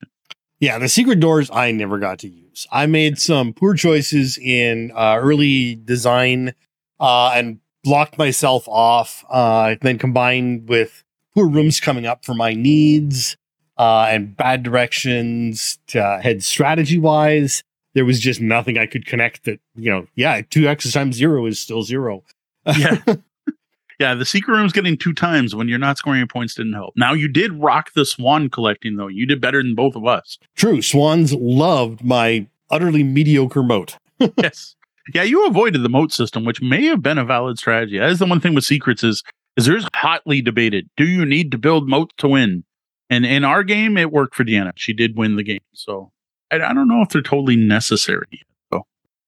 Yeah, the secret doors I never got to use. I made some poor choices in uh, early design uh, and blocked myself off. Uh, then combined with poor rooms coming up for my needs uh, and bad directions to head strategy wise. There was just nothing I could connect that, you know, yeah, two X times zero is still zero. yeah. [laughs] Yeah, the secret room's getting two times when you're not scoring your points didn't help. Now you did rock the swan collecting though. You did better than both of us. True. Swans loved my utterly mediocre moat. [laughs] yes. Yeah, you avoided the moat system, which may have been a valid strategy. That is the one thing with secrets is is there's hotly debated. Do you need to build moat to win? And in our game, it worked for Deanna. She did win the game. So I, I don't know if they're totally necessary.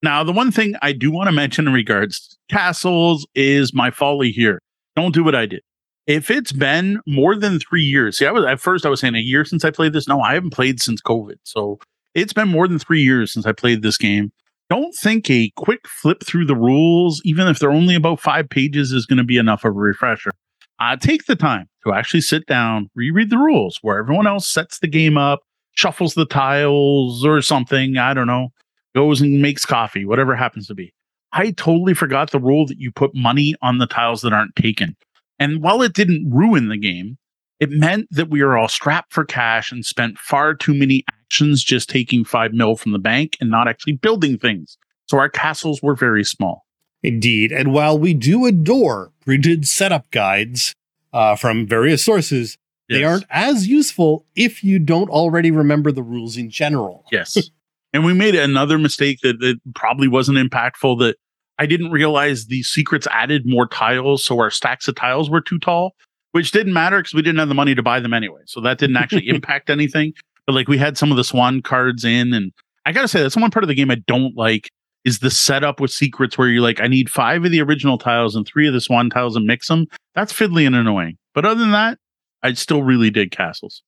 Now the one thing I do want to mention in regards to castles is my folly here. Don't do what I did. If it's been more than three years, see, I was at first I was saying a year since I played this. No, I haven't played since COVID. So it's been more than three years since I played this game don't think a quick flip through the rules, even if they're only about five pages, is going to be enough of a refresher. Uh, take the time to actually sit down, reread the rules where everyone else sets the game up, shuffles the tiles or something. I don't know, goes and makes coffee, whatever happens to be. I totally forgot the rule that you put money on the tiles that aren't taken. And while it didn't ruin the game, it meant that we were all strapped for cash and spent far too many actions just taking five mil from the bank and not actually building things. So our castles were very small. Indeed. And while we do adore printed setup guides uh, from various sources, yes. they aren't as useful if you don't already remember the rules in general. Yes. [laughs] and we made another mistake that, that probably wasn't impactful that I didn't realize the secrets added more tiles. So our stacks of tiles were too tall which didn't matter because we didn't have the money to buy them anyway. So that didn't actually [laughs] impact anything. But like we had some of the swan cards in, and I gotta say that's one part of the game I don't like is the setup with secrets where you're like, I need five of the original tiles and three of the swan tiles and mix them. That's fiddly and annoying. But other than that, I still really dig castles.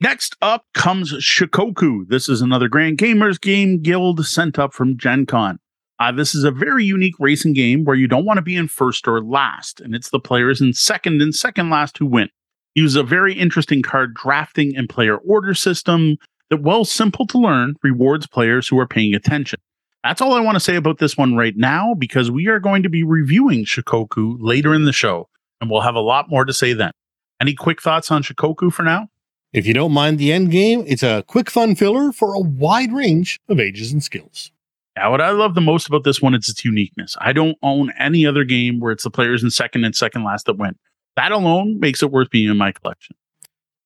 Next up comes Shikoku. This is another Grand Gamers Game Guild sent up from Gen Con. Uh, this is a very unique racing game where you don't want to be in first or last, and it's the players in second and second last who win. Use a very interesting card drafting and player order system that, while simple to learn, rewards players who are paying attention. That's all I want to say about this one right now because we are going to be reviewing Shikoku later in the show and we'll have a lot more to say then. Any quick thoughts on Shikoku for now? If you don't mind the end game, it's a quick fun filler for a wide range of ages and skills. Now, what I love the most about this one is its uniqueness. I don't own any other game where it's the players in second and second last that win. That alone makes it worth being in my collection.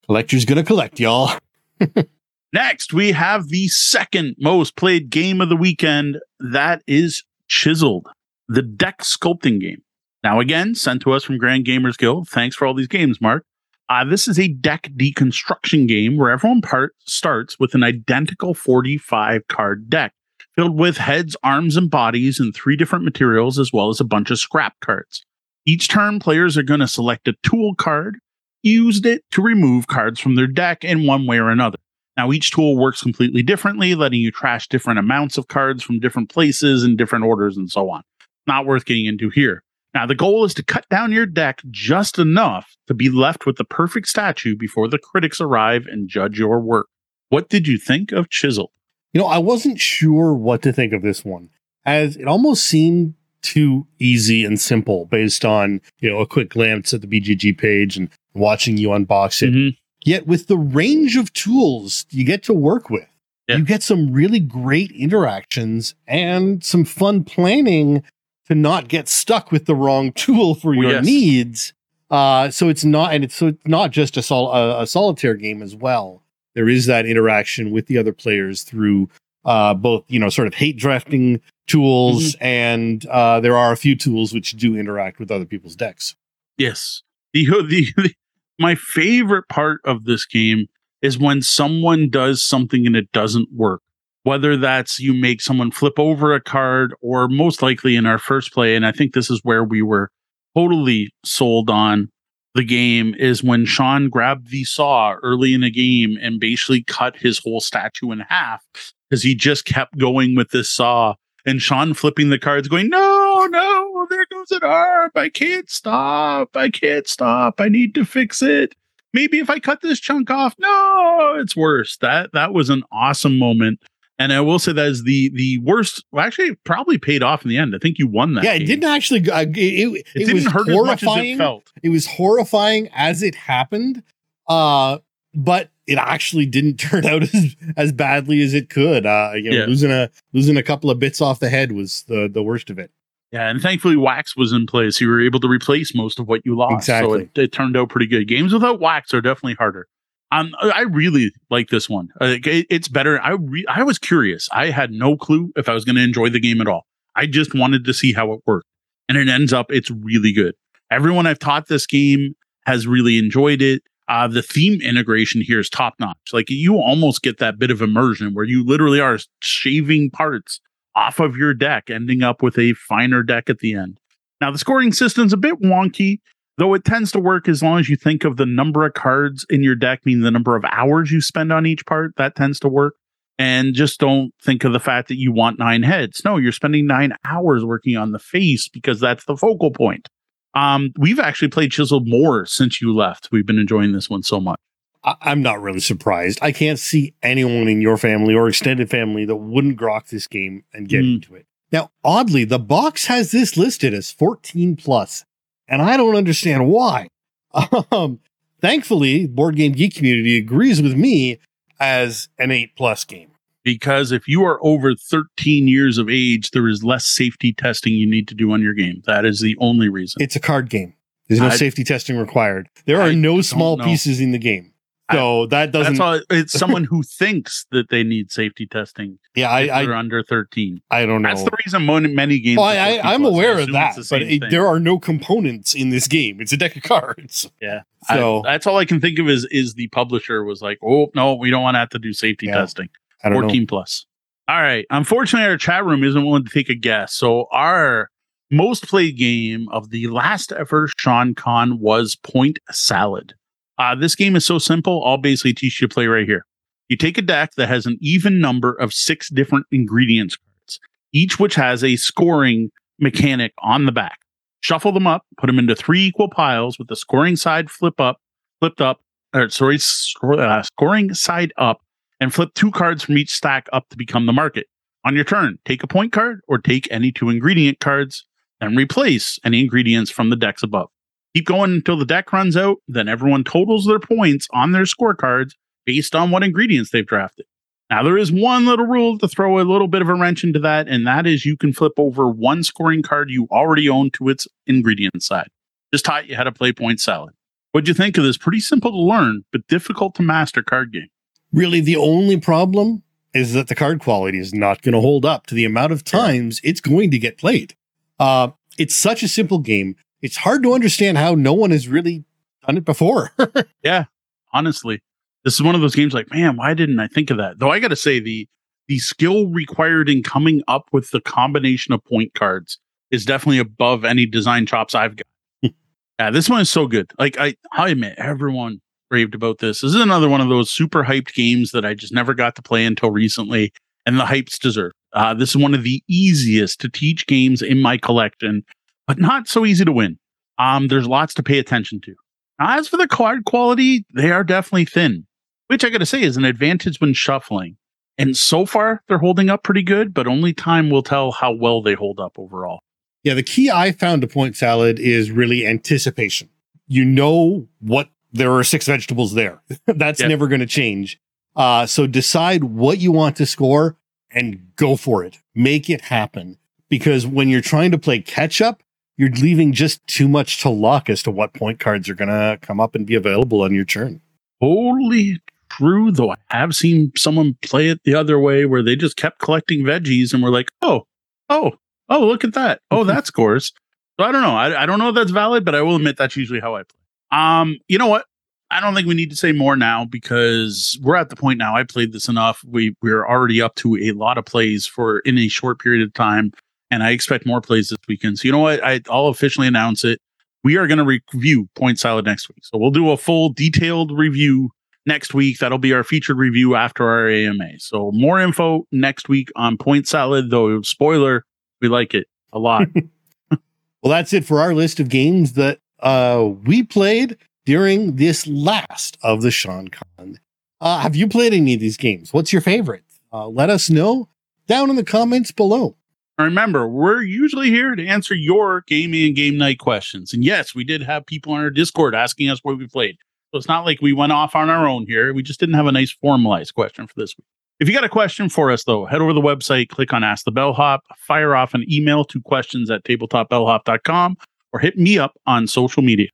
Collector's gonna collect, y'all. [laughs] Next, we have the second most played game of the weekend. That is Chiseled, the deck sculpting game. Now, again, sent to us from Grand Gamers Guild. Thanks for all these games, Mark. Uh, this is a deck deconstruction game where everyone part starts with an identical 45 card deck filled with heads, arms, and bodies in three different materials, as well as a bunch of scrap cards. Each turn, players are going to select a tool card, used it to remove cards from their deck in one way or another. Now, each tool works completely differently, letting you trash different amounts of cards from different places in different orders and so on. Not worth getting into here. Now, the goal is to cut down your deck just enough to be left with the perfect statue before the critics arrive and judge your work. What did you think of Chisel? You know, I wasn't sure what to think of this one, as it almost seemed too easy and simple based on, you know, a quick glance at the BGG page and watching you unbox it. Mm-hmm. Yet with the range of tools you get to work with, yeah. you get some really great interactions and some fun planning to not get stuck with the wrong tool for your yes. needs. Uh, so it's not, and it's so it's not just a, sol- a, a, solitaire game as well. There is that interaction with the other players through uh, both, you know, sort of hate drafting tools, mm-hmm. and uh, there are a few tools which do interact with other people's decks. Yes, the, the, [laughs] the my favorite part of this game is when someone does something and it doesn't work whether that's you make someone flip over a card or most likely in our first play and i think this is where we were totally sold on the game is when sean grabbed the saw early in the game and basically cut his whole statue in half because he just kept going with this saw and sean flipping the cards going no no there goes an arm i can't stop. I can't stop. I need to fix it. Maybe if i cut this chunk off no it's worse. That that was an awesome moment and I will say that is the the worst. Well, actually, it probably paid off in the end. I think you won that. Yeah, game. it didn't actually. Uh, it, it, it, didn't hurt horrifying. as it felt. It was horrifying as it happened, uh, but it actually didn't [laughs] turn out as, as badly as it could. Uh, you know, yeah. losing a losing a couple of bits off the head was the the worst of it. Yeah, and thankfully wax was in place. You were able to replace most of what you lost. Exactly. So it, it turned out pretty good. Games without wax are definitely harder. Um, I really like this one. Uh, it, it's better. I re- I was curious. I had no clue if I was going to enjoy the game at all. I just wanted to see how it worked, and it ends up it's really good. Everyone I've taught this game has really enjoyed it. Uh, the theme integration here is top notch. Like you almost get that bit of immersion where you literally are shaving parts off of your deck, ending up with a finer deck at the end. Now the scoring system's a bit wonky. Though it tends to work as long as you think of the number of cards in your deck, meaning the number of hours you spend on each part, that tends to work. And just don't think of the fact that you want nine heads. No, you're spending nine hours working on the face because that's the focal point. Um, we've actually played Chiseled more since you left. We've been enjoying this one so much. I'm not really surprised. I can't see anyone in your family or extended family that wouldn't grok this game and get mm. into it. Now, oddly, the box has this listed as 14 plus, and I don't understand why. [laughs] Um, thankfully, Board Game Geek community agrees with me as an 8 plus game. Because if you are over 13 years of age, there is less safety testing you need to do on your game. That is the only reason. It's a card game. There's no I, safety testing required. There are I no small pieces in the game. So I, that doesn't. That's all, it's [laughs] someone who thinks that they need safety testing. Yeah, I, I are under thirteen. I don't know. That's the reason many games. Well, I, am aware of that, but it, there are no components in this game. It's a deck of cards. [laughs] Yeah. So that's all I can think of is is the publisher was like, oh no, we don't want to have to do safety yeah, testing. Fourteen know. plus. All right. Unfortunately, our chat room isn't willing to take a guess. So our most played game of the last ever Sean Con was Point Salad. Uh, this game is so simple. I'll basically teach you to play right here. You take a deck that has an even number of six different ingredients cards, each which has a scoring mechanic on the back. Shuffle them up, put them into three equal piles with the scoring side flip up, flipped up, or sorry, sc- uh, scoring side up, and flip two cards from each stack up to become the market. On your turn, take a point card or take any two ingredient cards, and replace any ingredients from the decks above. Keep going until the deck runs out, then everyone totals their points on their scorecards based on what ingredients they've drafted. Now, there is one little rule to throw a little bit of a wrench into that, and that is you can flip over one scoring card you already own to its ingredient side. Just taught you how to play point salad. What'd you think of this pretty simple to learn, but difficult to master card game? Really, the only problem is that the card quality is not going to hold up to the amount of times it's going to get played. Uh, it's such a simple game. It's hard to understand how no one has really done it before. [laughs] yeah, honestly, this is one of those games like, man, why didn't I think of that? Though I got to say, the the skill required in coming up with the combination of point cards is definitely above any design chops I've got. [laughs] yeah, this one is so good. Like I, I admit, everyone raved about this. This is another one of those super hyped games that I just never got to play until recently, and the hypes deserved. Uh, this is one of the easiest to teach games in my collection, but not so easy to win. Um, there's lots to pay attention to. As for the card quality, they are definitely thin, which I got to say is an advantage when shuffling. And so far, they're holding up pretty good, but only time will tell how well they hold up overall. Yeah, the key I found to point salad is really anticipation. You know what there are six vegetables there. [laughs] That's yep. never going to change. Uh, so decide what you want to score and go for it. Make it happen. Because when you're trying to play catch up, you're leaving just too much to luck as to what point cards are going to come up and be available on your turn. Totally true, though I have seen someone play it the other way where they just kept collecting veggies and were like, oh, oh, oh, look at that. Oh, [laughs] that scores. So I don't know. I, I don't know if that's valid, but I will admit that's usually how I play. Um, you know what? I don't think we need to say more now because we're at the point now. I played this enough. We we're already up to a lot of plays for in a short period of time, and I expect more plays this weekend. So you know what? I, I'll officially announce it. We are going to review Point Salad next week. So we'll do a full detailed review next week. That'll be our featured review after our AMA. So more info next week on Point Salad. Though spoiler, we like it a lot. [laughs] well, that's it for our list of games that uh, we played during this last of the Sean Con. Uh, have you played any of these games? What's your favorite? Uh, let us know down in the comments below. Remember, we're usually here to answer your gaming and game night questions. And yes, we did have people on our Discord asking us what we played. So it's not like we went off on our own here. We just didn't have a nice formalized question for this week. If you got a question for us, though, head over to the website, click on Ask the Bellhop, fire off an email to questions at tabletopbellhop.com, or hit me up on social media.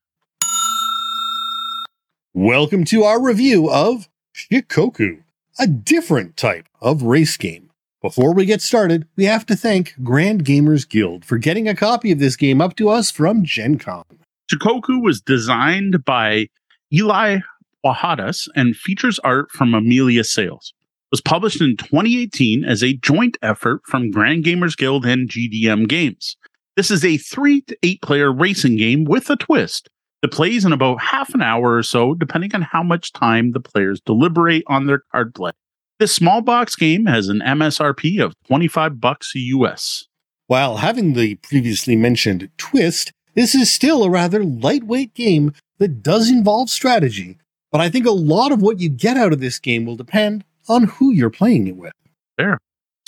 Welcome to our review of Shikoku, a different type of race game. Before we get started, we have to thank Grand Gamers Guild for getting a copy of this game up to us from Gen Con. Shikoku was designed by Eloi Pujadas and features art from Amelia Sales. It was published in 2018 as a joint effort from Grand Gamers Guild and GDM Games. This is a three to eight player racing game with a twist it plays in about half an hour or so, depending on how much time the players deliberate on their card play. This small box game has an MSRP of 25 bucks US. While having the previously mentioned twist, this is still a rather lightweight game that does involve strategy, but I think a lot of what you get out of this game will depend on who you're playing it with. There.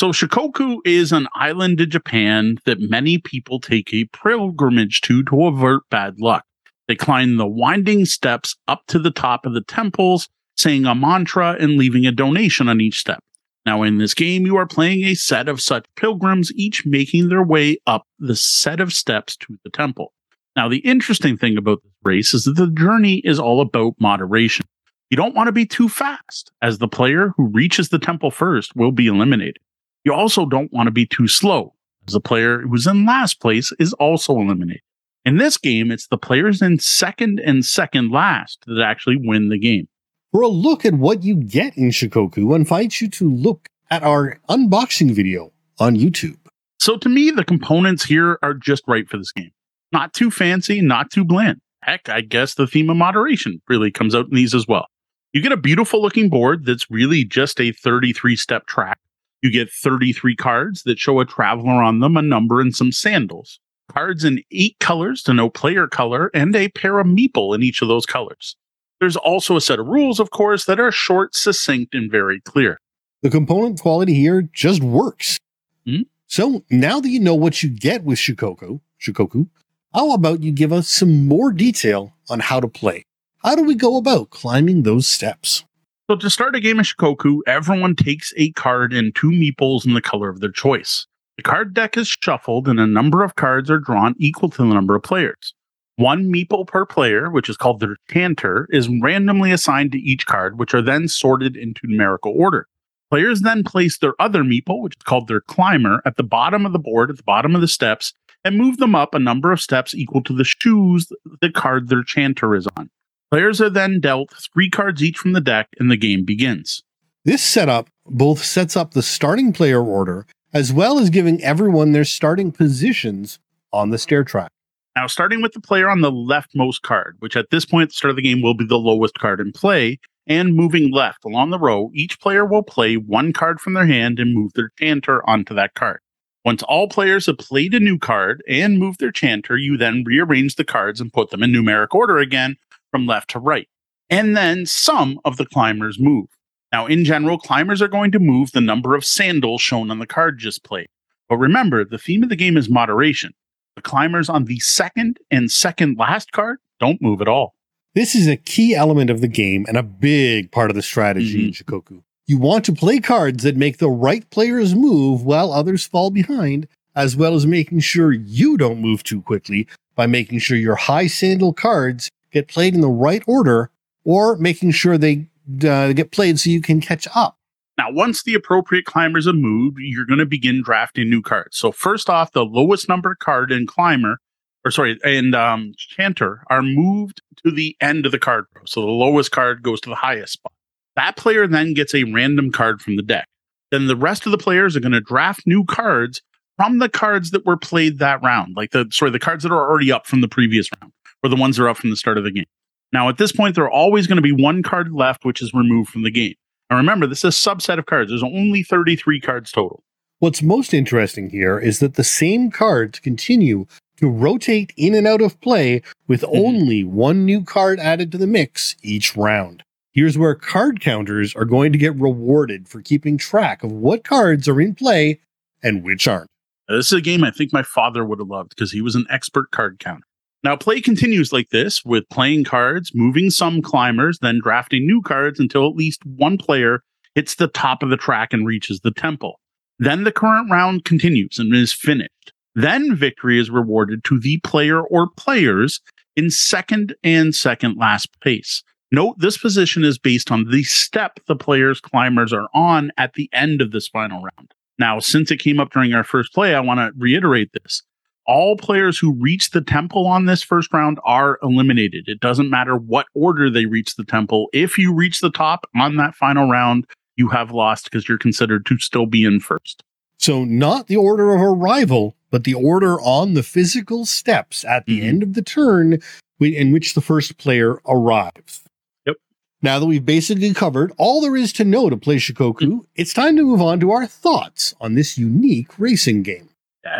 So Shikoku is an island in Japan that many people take a pilgrimage to to avert bad luck. They climb the winding steps up to the top of the temples, saying a mantra and leaving a donation on each step. Now, in this game, you are playing a set of such pilgrims, each making their way up the set of steps to the temple. Now, the interesting thing about this race is that the journey is all about moderation. You don't want to be too fast, as the player who reaches the temple first will be eliminated. You also don't want to be too slow, as the player who's in last place is also eliminated. In this game, it's the players in second and second last that actually win the game. For a look at what you get in Shikoku, I invite you to look at our unboxing video on YouTube. So to me, the components here are just right for this game. Not too fancy, not too bland. Heck, I guess the theme of moderation really comes out in these as well. You get a beautiful looking board that's really just a 33 step track. You get 33 cards that show a traveler on them, a number, and some sandals cards in eight colors to know player color, and a pair of meeple in each of those colors. There's also a set of rules, of course, that are short, succinct, and very clear. The component quality here just works. Mhm. So now that you know what you get with Shikoku, Shikoku, how about you give us some more detail on how to play? How do we go about climbing those steps? So to start a game of Shikoku, everyone takes a card and two meeples in the color of their choice. The card deck is shuffled and a number of cards are drawn equal to the number of players. One meeple per player, which is called their chanter, is randomly assigned to each card, which are then sorted into numerical order. Players then place their other meeple, which is called their climber, at the bottom of the board, at the bottom of the steps, and move them up a number of steps equal to the shoes the card their chanter is on. Players are then dealt three cards each from the deck, and the game begins. This setup both sets up the starting player order as well as giving everyone their starting positions on the stair track. Now, starting with the player on the leftmost card, which at this point at the start of the game will be the lowest card in play, and moving left along the row, each player will play one card from their hand and move their chanter onto that card. Once all players have played a new card and moved their chanter, you then rearrange the cards and put them in numeric order again from left to right. And then some of the climbers move. Now, in general, climbers are going to move the number of sandals shown on the card just played. But remember, the theme of the game is moderation. The climbers on the second and second last card don't move at all. This is a key element of the game and a big part of the strategy in Shikoku. You want to play cards that make the right players move while others fall behind, as well as making sure you don't move too quickly by making sure your high sandal cards get played in the right order or making sure they uh, get played so you can catch up. Now, once the appropriate climbers have moved, you're going to begin drafting new cards. So, first off, the lowest numbered card and climber, or sorry, and um, chanter are moved to the end of the card row. So, the lowest card goes to the highest spot. That player then gets a random card from the deck. Then the rest of the players are going to draft new cards from the cards that were played that round, like the sorry, the cards that are already up from the previous round, or the ones that are up from the start of the game. Now, at this point, there are always going to be one card left, which is removed from the game. Now, remember, this is a subset of cards. There's only 33 cards total. What's most interesting here is that the same cards continue to rotate in and out of play with Mhm. only one new card added to the mix each round. Here's where card counters are going to get rewarded for keeping track of what cards are in play and which aren't. Now, this is a game I think my father would have loved because he was an expert card counter. Now, play continues like this with playing cards, moving some climbers, then drafting new cards until at least one player hits the top of the track and reaches the temple. Then the current round continues and is finished. Then victory is rewarded to the player or players in second and second last place. Note this position is based on the step the player's climbers are on at the end of this final round. Now, since it came up during our first play, I want to reiterate this. All players who reach the temple on this first round are eliminated. It doesn't matter what order they reach the temple. If you reach the top on that final round, you have lost because you're considered to still be in first. So, not the order of arrival, but the order on the physical steps at the Mhm. end of the turn in which the first player arrives. Yep. Now that we've basically covered all there is to know to play Shikoku, it's time to move on to our thoughts on this unique racing game.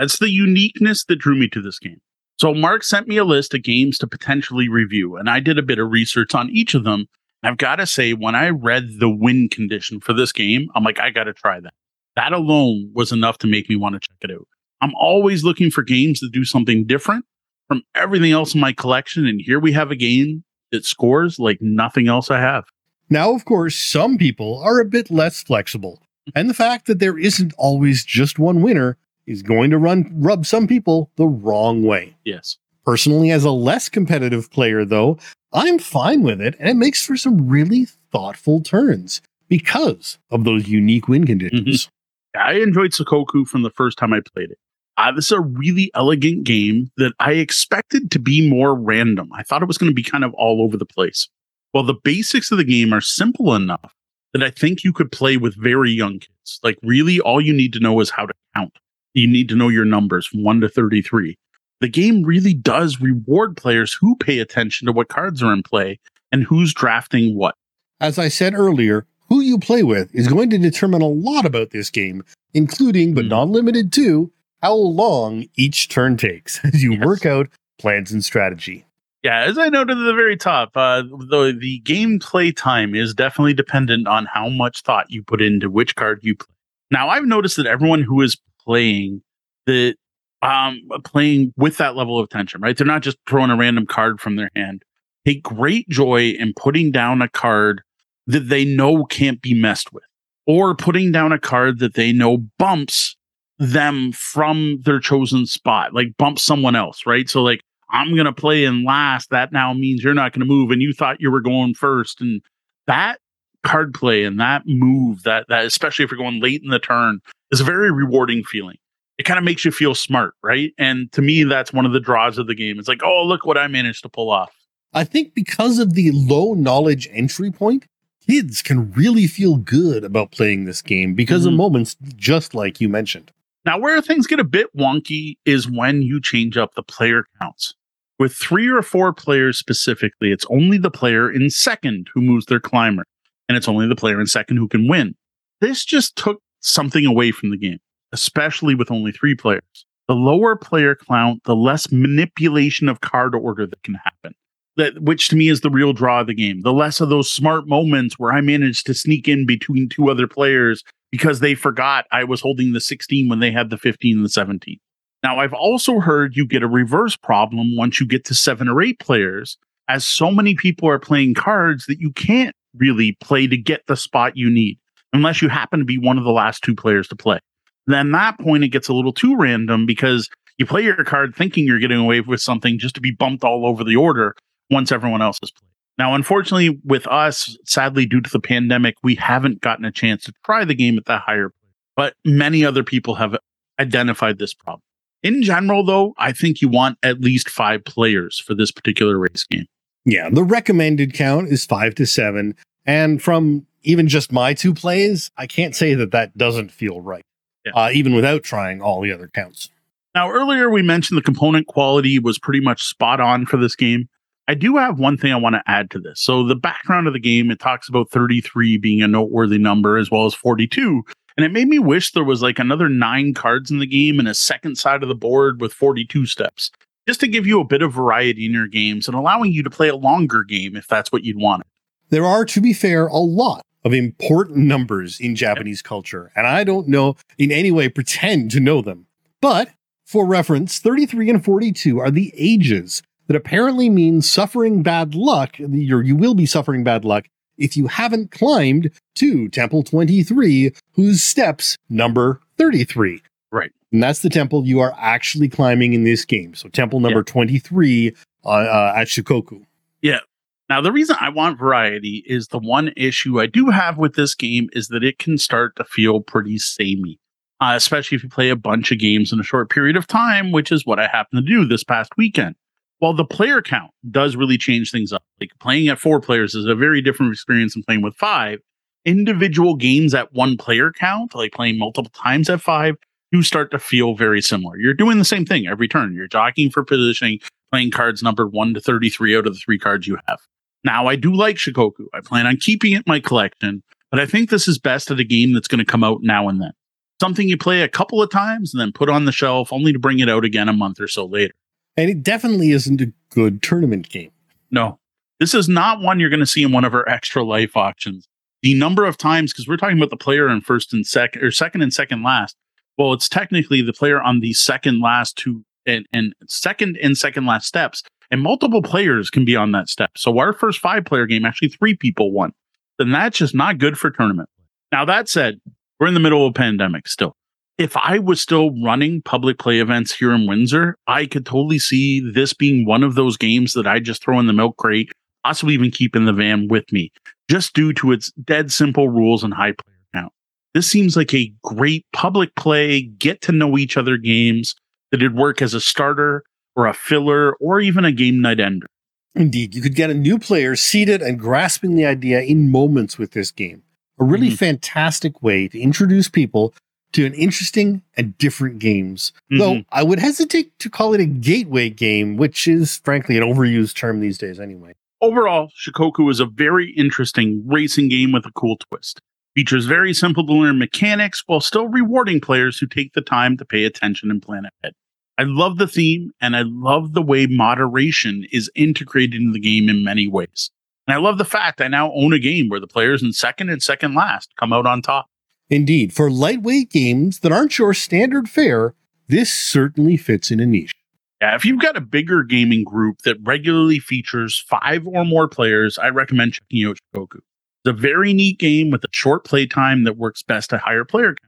It's the uniqueness that drew me to this game. So Mark sent me a list of games to potentially review, and I did a bit of research on each of them. I've got to say, when I read the win condition for this game, I'm like, I got to try that. That alone was enough to make me want to check it out. I'm always looking for games that do something different from everything else in my collection, and here we have a game that scores like nothing else I have. Now, of course, some people are a bit less flexible, and the fact that there isn't always just one winner is going to run rub some people the wrong way. Yes. Personally, as a less competitive player, though, I'm fine with it, and it makes for some really thoughtful turns because of those unique win conditions. I enjoyed Shikoku from the first time I played it. Uh, this is a really elegant game that I expected to be more random. I thought it was going to be kind of all over the place. Well, the basics of the game are simple enough that I think you could play with very young kids. Like, really, all you need to know is how to count. You need to know your numbers from 1 to 33. The game really does reward players who pay attention to what cards are in play and who's drafting what. As I said earlier, who you play with is going to determine a lot about this game, including but Hmm. not limited to how long each turn takes [laughs] as you Yes. work out plans and strategy. Yeah, as I noted at the very top, uh, the the gameplay time is definitely dependent on how much thought you put into which card you play. Now, I've noticed that everyone who has playing that um playing with that level of tension, right? They're not just throwing a random card from their hand. Take great joy in putting down a card that they know can't be messed with, or putting down a card that they know bumps them from their chosen spot, like bump someone else, right? So like I'm gonna play in last. That now means you're not gonna move, and you thought you were going first, and that card play and that move, that that especially if you're going late in the turn, is a very rewarding feeling. It kind of makes you feel smart, right? And to me, that's one of the draws of the game. It's like, oh, look what I managed to pull off. I think because of the low knowledge entry point, kids can really feel good about playing this game because mm-hmm. of moments just like you mentioned. Now, where things get a bit wonky is when you change up the player counts. With three or four players specifically, it's only the player in second who moves their climber, and it's only the player in second who can win. This just took something away from the game, especially with only three players. The lower player count, the less manipulation of card order that can happen. That, which to me is the real draw of the game. The less of those smart moments where I managed to sneak in between two other players because they forgot I was holding the 16 when they had the 15 and the 17. Now, I've also heard you get a reverse problem once you get to seven or eight players, as so many people are playing cards that you can't really play to get the spot you need, unless you happen to be one of the last two players to play. Then that point, it gets a little too random because you play your card thinking you're getting away with something just to be bumped all over the order once everyone else has played. Now, unfortunately, with us, sadly, due to the pandemic, we haven't gotten a chance to try the game at that higher, but many other people have identified this problem. In general, though, I think you want at least five players for this particular race game. Yeah, the recommended count is five to seven. And from even just my two plays, I can't say that that doesn't feel right, yeah. uh, even without trying all the other counts. Now, earlier we mentioned the component quality was pretty much spot on for this game. I do have one thing I want to add to this. So, the background of the game, it talks about 33 being a noteworthy number as well as 42 and it made me wish there was like another nine cards in the game and a second side of the board with 42 steps, just to give you a bit of variety in your games and allowing you to play a longer game if that's what you'd want. There are, to be fair, a lot of important numbers in Japanese culture, and I don't know in any way pretend to know them. But for reference, 33 and 42 are the ages that apparently mean suffering bad luck, or you will be suffering bad luck if you haven't climbed to Temple 23, whose steps number 33. Right. And that's the temple you are actually climbing in this game. So, temple number yeah. 23 uh, uh, at Shikoku. Yeah. Now, the reason I want variety is the one issue I do have with this game is that it can start to feel pretty samey, uh, especially if you play a bunch of games in a short period of time, which is what I happened to do this past weekend while the player count does really change things up, like playing at four players is a very different experience than playing with five. Individual games at one player count, like playing multiple times at five, do start to feel very similar. You're doing the same thing every turn. You're jockeying for positioning, playing cards numbered one to 33 out of the three cards you have. Now, I do like Shikoku. I plan on keeping it in my collection, but I think this is best at a game that's going to come out now and then. Something you play a couple of times and then put on the shelf only to bring it out again a month or so later. And it definitely isn't a good tournament game. No, this is not one you're going to see in one of our extra life auctions. The number of times, because we're talking about the player in first and second, or second and second last. Well, it's technically the player on the second last two and, and second and second last steps, and multiple players can be on that step. So our first five player game, actually three people won. Then that's just not good for tournament. Now that said, we're in the middle of a pandemic still if I was still running public play events here in Windsor, I could totally see this being one of those games that I just throw in the milk crate, possibly even keep in the van with me, just due to its dead simple rules and high player count. This seems like a great public play, get to know each other games that'd work as a starter or a filler or even a game night ender. Indeed, you could get a new player seated and grasping the idea in moments with this game. A really mm-hmm. fantastic way to introduce people to an interesting and different games. Mm-hmm. Though I would hesitate to call it a gateway game, which is frankly an overused term these days anyway. Overall, Shikoku is a very interesting racing game with a cool twist. Features very simple to learn mechanics while still rewarding players who take the time to pay attention and plan ahead. I love the theme and I love the way moderation is integrated in the game in many ways. And I love the fact I now own a game where the players in second and second last come out on top. Indeed, for lightweight games that aren't your standard fare, this certainly fits in a niche. Yeah, if you've got a bigger gaming group that regularly features five or more players, I recommend checking out Shikoku. It's a very neat game with a short play time that works best at higher player counts.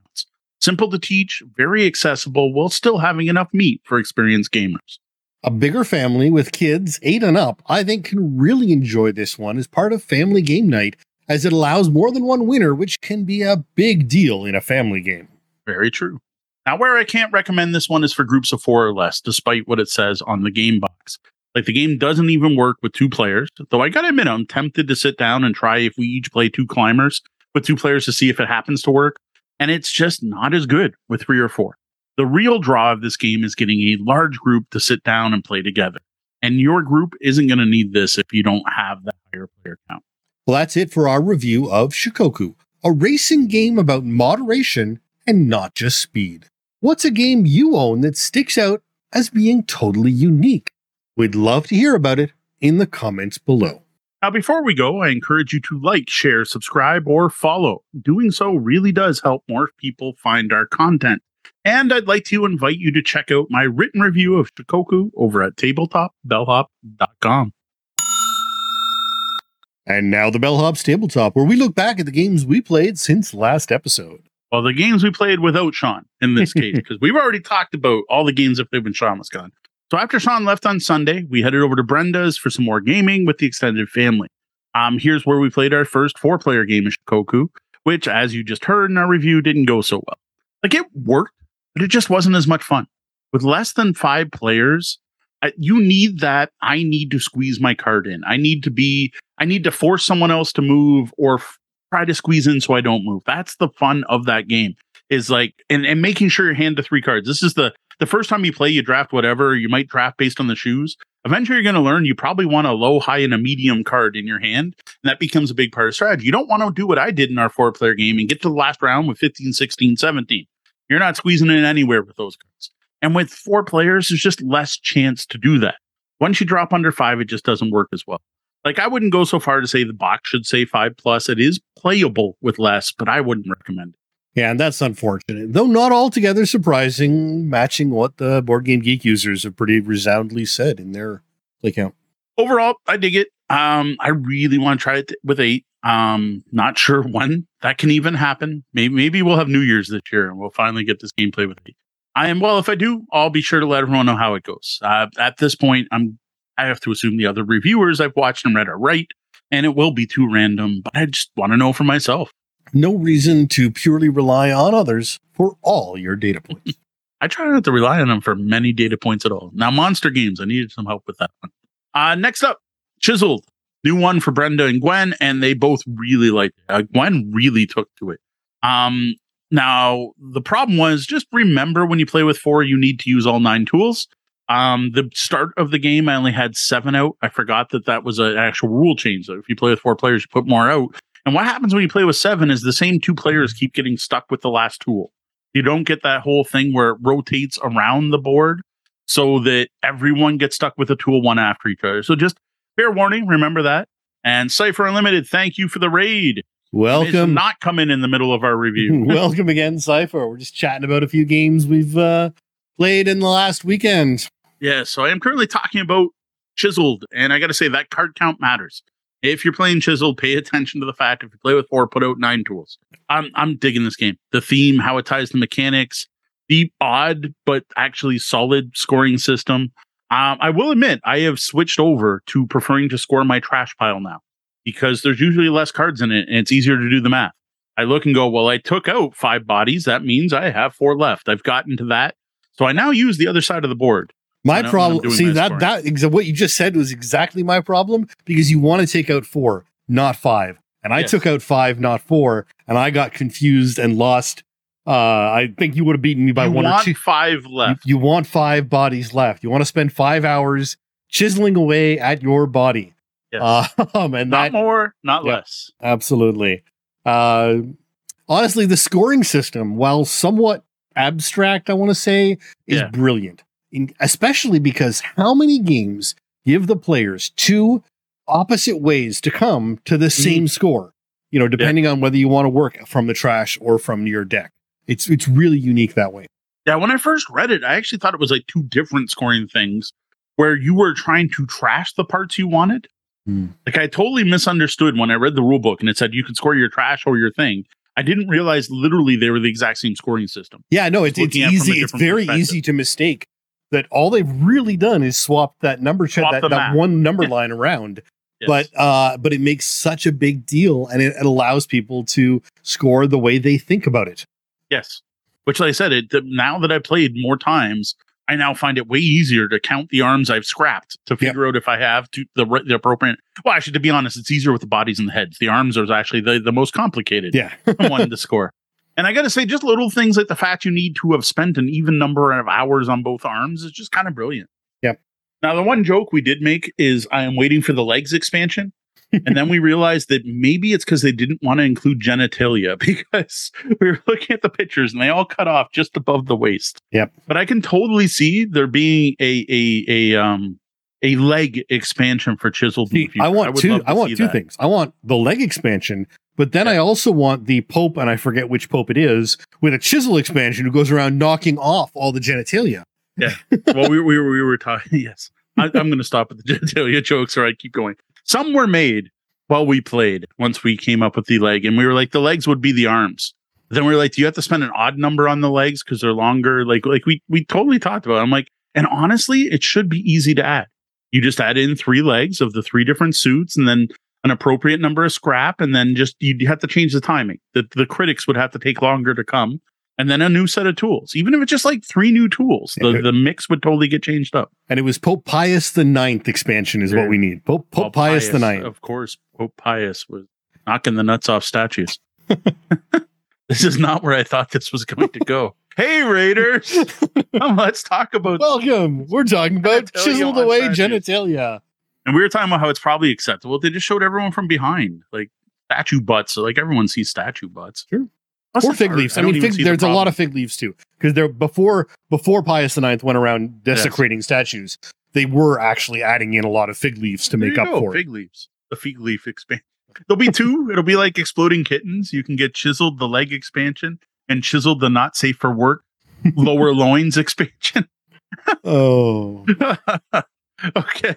Simple to teach, very accessible, while still having enough meat for experienced gamers. A bigger family with kids eight and up, I think, can really enjoy this one as part of family game night, as it allows more than one winner, which can be a big deal in a family game. Very true. Now, where I can't recommend this one is for groups of four or less, despite what it says on the game box. Like the game doesn't even work with two players, though I gotta admit, I'm tempted to sit down and try if we each play two climbers with two players to see if it happens to work. And it's just not as good with three or four. The real draw of this game is getting a large group to sit down and play together. And your group isn't going to need this if you don't have that higher player count. Well, that's it for our review of Shikoku, a racing game about moderation and not just speed. What's a game you own that sticks out as being totally unique? We'd love to hear about it in the comments below. Now, before we go, I encourage you to like, share, subscribe, or follow. Doing so really does help more people find our content. And I'd like to invite you to check out my written review of Shikoku over at tabletopbellhop.com. And now the Bellhop's Tabletop, where we look back at the games we played since last episode. Well, the games we played without Sean in this [laughs] case, because we've already talked about all the games that played when Sean was gone. So after Sean left on Sunday, we headed over to Brenda's for some more gaming with the extended family. Um, here's where we played our first four-player game of Shikoku, which, as you just heard in our review, didn't go so well. Like it worked, but it just wasn't as much fun. With less than five players, uh, you need that. I need to squeeze my card in. I need to be. I need to force someone else to move or f- try to squeeze in so I don't move. That's the fun of that game. Is like and and making sure you're hand the three cards. This is the the first time you play. You draft whatever you might draft based on the shoes. Eventually, you're going to learn you probably want a low, high, and a medium card in your hand. And that becomes a big part of strategy. You don't want to do what I did in our four player game and get to the last round with 15, 16, 17. You're not squeezing in anywhere with those cards. And with four players, there's just less chance to do that. Once you drop under five, it just doesn't work as well. Like I wouldn't go so far to say the box should say five plus. It is playable with less, but I wouldn't recommend it. Yeah, and that's unfortunate, though not altogether surprising, matching what the Board Game Geek users have pretty resoundingly said in their play count. Overall, I dig it. Um, I really want to try it with eight. Um, not sure [laughs] when that can even happen. Maybe maybe we'll have New Year's this year and we'll finally get this gameplay with eight. I am well. If I do, I'll be sure to let everyone know how it goes. Uh, at this point, I'm. I have to assume the other reviewers I've watched and read are right, and it will be too random. But I just want to know for myself. No reason to purely rely on others for all your data [laughs] points. I try not to rely on them for many data points at all. Now, monster games, I needed some help with that one. Uh, next up, Chiseled, new one for Brenda and Gwen, and they both really liked it. Uh, Gwen really took to it. Um, now, the problem was just remember when you play with four, you need to use all nine tools. Um, the start of the game, I only had seven out. I forgot that that was an actual rule change. So if you play with four players, you put more out. And what happens when you play with seven is the same two players keep getting stuck with the last tool. You don't get that whole thing where it rotates around the board so that everyone gets stuck with a tool one after each other. So just fair warning, remember that. And Cypher Unlimited, thank you for the raid. Welcome. Not come in in the middle of our review. [laughs] Welcome again, Cypher. We're just chatting about a few games we've uh, played in the last weekend. yeah, so I am currently talking about Chiseled, and I got to say that card count matters. If you're playing Chisel, pay attention to the fact if you play with four, put out nine tools. I'm I'm digging this game. The theme, how it ties to mechanics, the odd but actually solid scoring system. Um, I will admit, I have switched over to preferring to score my trash pile now because there's usually less cards in it and it's easier to do the math. I look and go, well, I took out five bodies. That means I have four left. I've gotten to that. So I now use the other side of the board. My I know when I'm problem, see that that exa- what you just said was exactly my problem because you want to take out four, not five, and I Yes. took out five, not four, and I got confused and lost. Uh, I think you would have beaten me by you one want or two. five You, left. you want five bodies left. You want to spend five hours chiseling away at your body. Yes. Um, and not that more, not Yeah. less. Absolutely. Uh, honestly, the scoring system, while somewhat abstract, I want to say, is Yeah. brilliant. In, especially because how many games give the players two opposite ways to come to the Mm-hmm. same score? you know, depending on whether you want to work from the trash or from your deck. It's it's really unique that way. Yeah, when I first read it, I actually thought it was like two different scoring things where you were trying to trash the parts you wanted. Hmm. Like I totally misunderstood when I read the rule book and it said you could score your trash or your thing. I didn't realize literally they were the exact same scoring system. Yeah, no, it's, it's Looking at it from a easy. It's very easy to mistake that all they've really done is swap that number Swap that, that one number line around. Yes. But uh but it makes such a big deal and it, it allows people to score the way they think about it. yes, which like I said, it the, now that I played more times, I now find it way easier to count the arms I've scrapped to figure out if I have to the the appropriate. Well, actually, to be honest, it's easier with the bodies and the heads. The arms are actually the, the most complicated. Yeah. [laughs] one to score. And I got to say, just little things like the fact you need to have spent an even number of hours on both arms is just kind of brilliant. Yep. Now, the one joke we did make is I am waiting for the legs expansion. [laughs] and then we realized that maybe it's because they didn't want to include genitalia [laughs] because we were looking at the pictures and they all cut off just above the waist. Yep. But I can totally see there being a a a um a leg expansion for Chisel. See. I want would two to I want two that. things. I want the leg expansion, but then I also want the Pope, and I forget which Pope it is, with a chisel expansion who goes around knocking off all the genitalia. Yeah. Well, we, we, were- we were talking. [laughs] Yes, I, I'm going to stop with the [laughs] genitalia jokes, or I keep going. Some were made while we played. Once we came up with the leg, and we were like, the legs would be the arms. Then we were like, do you have to spend an odd number on the legs because they're longer? Like, like we we totally talked about. It. I'm like, and honestly, it should be easy to add. You just add in three legs of the three different suits, and then an appropriate number of scrap, and then just you'd have to change the timing. The the critics would have to take longer to come, and then a new set of tools. Even if it's just like three new tools, the, the mix would totally get changed up. And it was Pope Pius the Ninth expansion is what we need. Pope, Pope Well, Pius, the Ninth. Of course, Pope Pius was knocking the nuts off statues. [laughs] this is not where I thought this was going to go. [laughs] hey, Raiders. Um, let's talk about. Welcome. We're talking about chiseled away genitalia. and we were talking about how it's probably acceptable. They just showed everyone from behind, like statue butts. So, like, everyone sees statue butts. Sure. Plus, or fig leaves. I, don't mean, fig, see the there's a lot of fig leaves too, because there before before Pius the Ninth went around desecrating statues, they were actually adding in a lot of fig leaves to There make you up go, for it. fig leaves. The fig leaf expansion. There'll be two. It'll be like exploding kittens. You can get chiseled the leg expansion and chiseled the not safe for work [laughs] lower loins expansion. [laughs] Oh, okay.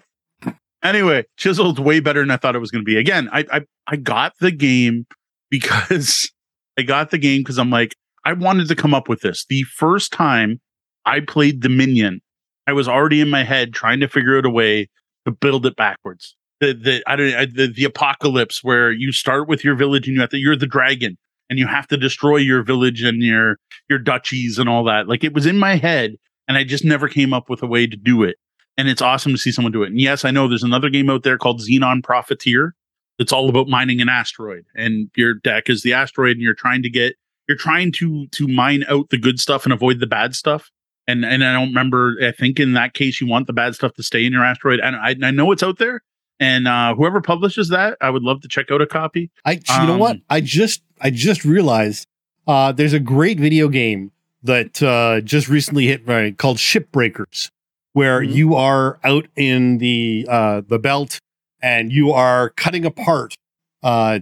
Anyway, chiseled way better than I thought it was going to be. Again, I, I I got the game because [laughs] I got the game because I'm like I wanted to come up with this. The first time I played Dominion, I was already in my head trying to figure out a way to build it backwards. The the I don't I, the, the apocalypse where you start with your village and you have to you're the dragon and you have to destroy your village and your your duchies and all that. Like it was in my head and I just never came up with a way to do it. And it's awesome to see someone do it. And yes, I know there's another game out there called Xenon Profiteer. It's all about mining an asteroid, and your deck is the asteroid, and you're trying to get you're trying to to mine out the good stuff and avoid the bad stuff. And and I don't remember. I think in that case, you want the bad stuff to stay in your asteroid. And I, I know it's out there. And uh, whoever publishes that, I would love to check out a copy. I you know what? Um, I just I just realized uh, there's a great video game that uh, just recently hit right, called Shipbreakers, where Mhm. you are out in the uh, the belt and you are cutting apart uh,